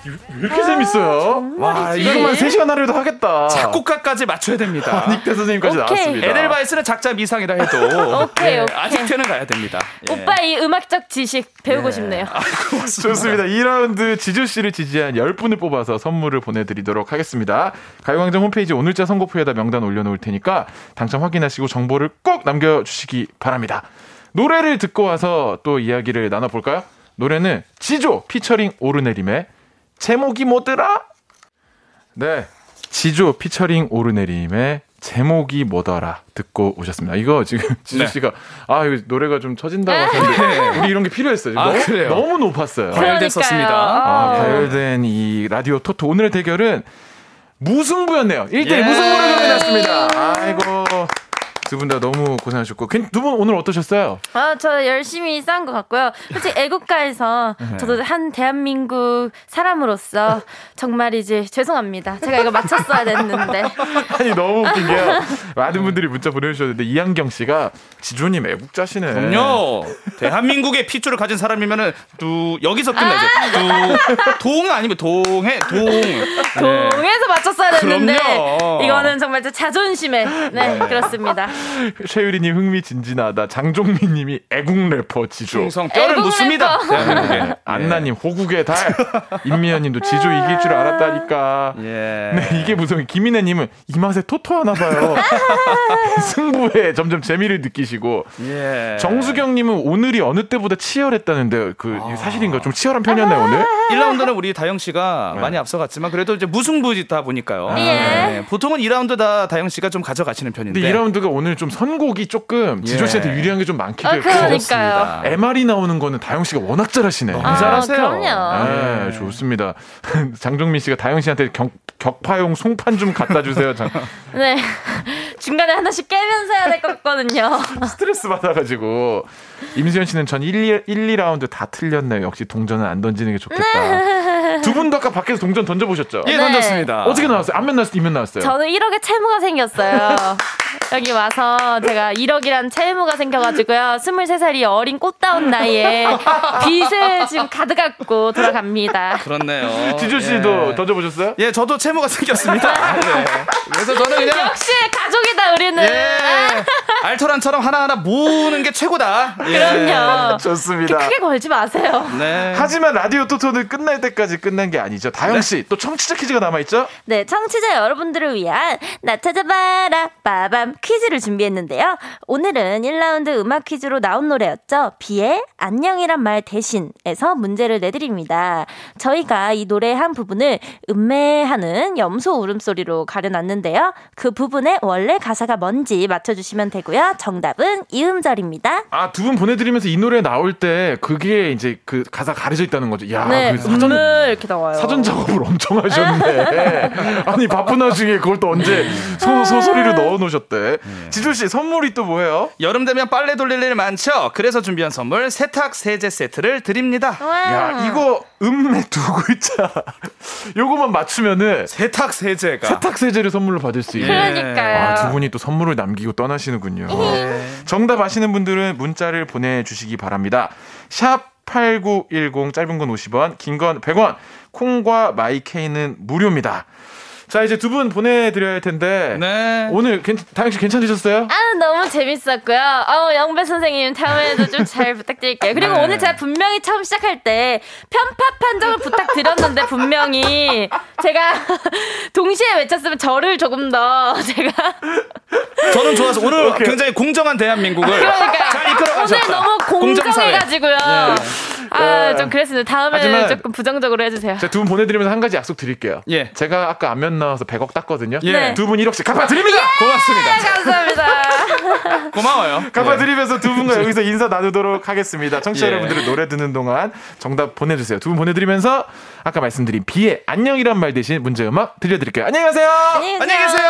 왜 이렇게 재밌어요? 와, 이것만 3시간 하래도 하겠다. 작곡가까지 맞춰야 됩니다 익태 선생님까지 오케이. 나왔습니다. 에델바이스는 작자 미상이라 해도 오케이, 오케이. 안익태는 가야 됩니다. 예. 오빠 이 음악적 지식 배우고 싶네요. 좋습니다. 2라운드 지조 씨를 지지한 10분을 뽑아서 선물을 보내드리도록 하겠습니다. 가요광장 홈페이지 오늘자 선고표에다 명단 올려놓을 테니까 당첨 확인하시고 정보를 꼭 남겨주시기 바랍니다. 노래를 듣고 와서 또 이야기를 나눠볼까요? 노래는 지조 피처링 오르내림의 제목이 뭐더라? 네. 지조 피처링 오르내림의 제목이 뭐더라 듣고 오셨습니다. 이거 지금 지조 네. 씨가 아 이거 노래가 좀 처진다고 하셨는데 우리 이런 게 필요했어요. 아, 너무, 그래요? 너무 높았어요. 과열됐었습니다. 아, 아. 과열된 이 라디오 토토 오늘의 대결은 무승부였네요. 1대1 예. 무승부를 정해놨습니다. 아이고 두 분 다 너무 고생하셨고 두 분 오늘 어떠셨어요? 아, 저 열심히 싸운 것 같고요. 솔직히 애국가에서 네. 저도 한 대한민국 사람으로서 정말이지 죄송합니다. 제가 이거 맞췄어야 됐는데. 아니 너무 웃긴 게요. 많은 분들이 문자 보내주셨는데 이한경 씨가 지조님 애국자시네. 그럼요. 대한민국의 핏줄을 가진 사람이면은 두 여기서 끝나죠. 두동 아니면 동해 동. 네. 동에서 맞췄어야 됐는데 그럼요. 이거는 정말 제 자존심에 네 그렇습니다. 최유리님 흥미진진하다. 장종민님이 애국 래퍼 지조. 충성 뼈를 묻습니다. 래퍼. 대한민국에. 안나님 호국의 달. 임미연님도 지조 이길 줄 알았다니까. 예. 네, 이게 무슨 김인혜님은 이 맛에 토토 하나 봐요. 승부에 점점 재미를 느끼시고 예. 정수경님은 오늘이 어느 때보다 치열했다는데 그 아. 사실인가 좀 치열한 편이었나요 오늘? 1라운드는 우리 다영 씨가 네. 많이 앞서갔지만 그래도 이제 무승부이다 보니까요. 예. 네. 보통은 2라운드 다 다영 씨가 좀 가져가시는 편인데. 근데 2라운드가 오늘 좀 선곡이 조금 지조 예. 씨한테 유리한 게 좀 많기도 아, 했고 그러니까요. MR이 나오는 거는 다영 씨가 워낙 잘하시네. 너무 아, 잘하세요. 그럼요. 네, 좋습니다. 장종민 씨가 다영 씨한테 경, 격파용 송판 좀 갖다 주세요. 장- 네 중간에 하나씩 깨면서 해야 될 것 같거든요. 스트레스 받아가지고 임수현 씨는 전 1, 1, 2라운드 다 틀렸네요. 역시 동전은 안 던지는 게 좋겠다. 두 분도 아까 밖에서 동전 던져보셨죠? 예, 네. 던졌습니다. 어떻게 나왔어요? 앞면 나왔어요? 뒷면 나왔어요? 저는 1억의 채무가 생겼어요. 여기 와서 제가 1억이란 채무가 생겨가지고요. 23살이 어린 꽃다운 나이에 빚을 지금 가득 갖고 돌아갑니다. 그렇네요. 지조 씨도 예. 던져보셨어요? 예, 저도 채무가 생겼습니다. 네. 그래서 저는 그냥 역시 가족이다 우리는. 예. 알토란처럼 하나하나 모으는 게 최고다. 예. 그럼요. 좋습니다. 크게 걸지 마세요. 네. 하지만 라디오 토토는 끝날 때까지 끝난 게 아니죠. 다영 씨, 또 청취자 퀴즈가 남아 있죠? 네, 청취자 여러분들을 위한 나 찾아봐라 빠밤 퀴즈를 준비했는데요. 오늘은 1라운드 음악 퀴즈로 나온 노래였죠. 비의 안녕이란 말 대신에서 문제를 내드립니다. 저희가 이 노래의 한 부분을 음매하는 염소 울음소리로 가려놨는데요. 그 부분의 원래 가사가 뭔지 맞춰주시면 되고요. 정답은 이음절입니다. 아, 두 분 보내드리면서 이 노래 나올 때 그게 이제 그 가사 가려져 있다는 거죠. 야, 네, 그 사전, 음을 이렇게 나와요. 사전 작업을 엄청 하셨네. 아니, 바쁜 와중에 그걸 또 언제 소, 소소리로 넣어 놓으셨대. 지조 씨, 선물이 또 뭐예요? 여름 되면 빨래 돌릴 일 많죠? 그래서 준비한 선물 세탁 세제 세트를 드립니다. 야, 이거 음매 두 글자. 요거만 맞추면은 세탁 세제가 세탁 세제를 선물로 받을 수 있는. 그러니까요. 아, 두 분이 또 선물을 남기고 떠나시는군요. 정답 아시는 분들은 문자를 보내주시기 바랍니다. 샵 8910 짧은 건 50원, 긴 건 100원, 콩과 마이케이는 무료입니다. 자, 이제 두 분 보내드려야 할 텐데. 네. 오늘 괜, 다영 씨 괜찮으셨어요? 아, 너무 재밌었고요. 어, 영배 선생님, 다음에도 좀 잘 부탁드릴게요. 그리고 네. 오늘 제가 분명히 처음 시작할 때 편파 판정을 부탁드렸는데, 분명히 제가 동시에 외쳤으면 저를 조금 더 제가. 저는 좋아서 오늘 오케이. 굉장히 공정한 대한민국을 그러니까 잘 이끌어 오늘 가셨다. 너무 공정해가지고요. 아, 예. 좀 그랬습니다. 다음에는 조금 부정적으로 해주세요. 자, 두분 보내드리면서 한 가지 약속 드릴게요. 예. 제가 아까 안면 나와서 100억 땄거든요. 예. 두 분 1억씩 갚아드립니다! 고맙습니다. 감사합니다. 고마워요. 갚아드리면서 두 분과 여기서 인사 나누도록 하겠습니다. 청취자 예. 여러분들은 노래 듣는 동안 정답 보내주세요. 두 분 보내드리면서 아까 말씀드린 비의 안녕이란 말 대신 문제 음악 들려드릴게요. 안녕히 가세요. 안녕히 안녕히 계세요.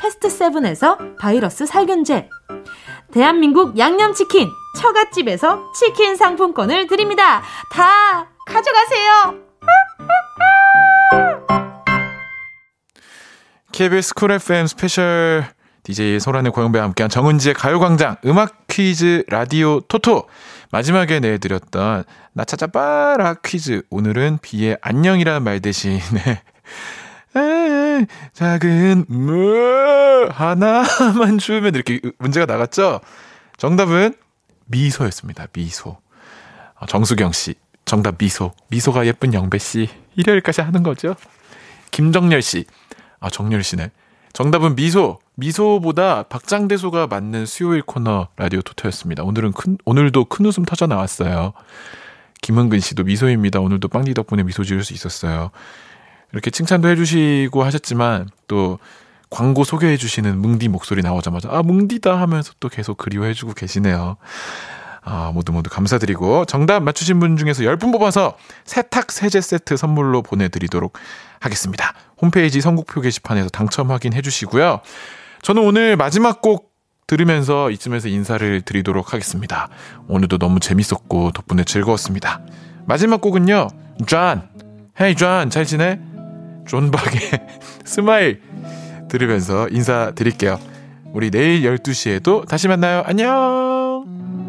패스트 세븐에서 바이러스 살균제 대한민국 양념치킨 처갓집에서 치킨 상품권을 드립니다. 다 가져가세요. KBS 쿨 FM 스페셜 DJ 소란의 고영배와 함께한 정은지의 가요광장 음악 퀴즈 라디오 토토 마지막에 내드렸던 나 찾아봐라 퀴즈 오늘은 비의 안녕이라는 말 대신에 에이, 작은 무 하나만 주면 이렇게 문제가 나갔죠? 정답은 미소였습니다. 미소. 어, 정수경 씨. 정답 미소. 미소가 예쁜 영배 씨. 일요일까지 하는 거죠? 김정열 씨. 아, 정열 씨네. 정답은 미소. 미소보다 박장대소가 맞는 수요일 코너 라디오 토토였습니다. 오늘은 큰, 오늘도 큰 웃음 터져 나왔어요. 김은근 씨도 미소입니다. 오늘도 빵디 덕분에 미소 지을 수 있었어요. 이렇게 칭찬도 해주시고 하셨지만 또 광고 소개해주시는 뭉디 목소리 나오자마자 아 뭉디다 하면서 또 계속 그리워해주고 계시네요. 아, 모두 모두 감사드리고 정답 맞추신 분 중에서 10분 뽑아서 세탁 세제 세트 선물로 보내드리도록 하겠습니다. 홈페이지 선곡표 게시판에서 당첨 확인해 주시고요. 저는 오늘 마지막 곡 들으면서 이쯤에서 인사를 드리도록 하겠습니다. 오늘도 너무 재밌었고 덕분에 즐거웠습니다. 마지막 곡은요. 존. hey 존, 잘 지내? 존박의 Smile 들으면서 인사드릴게요. 우리 내일 12시에도 다시 만나요. 안녕!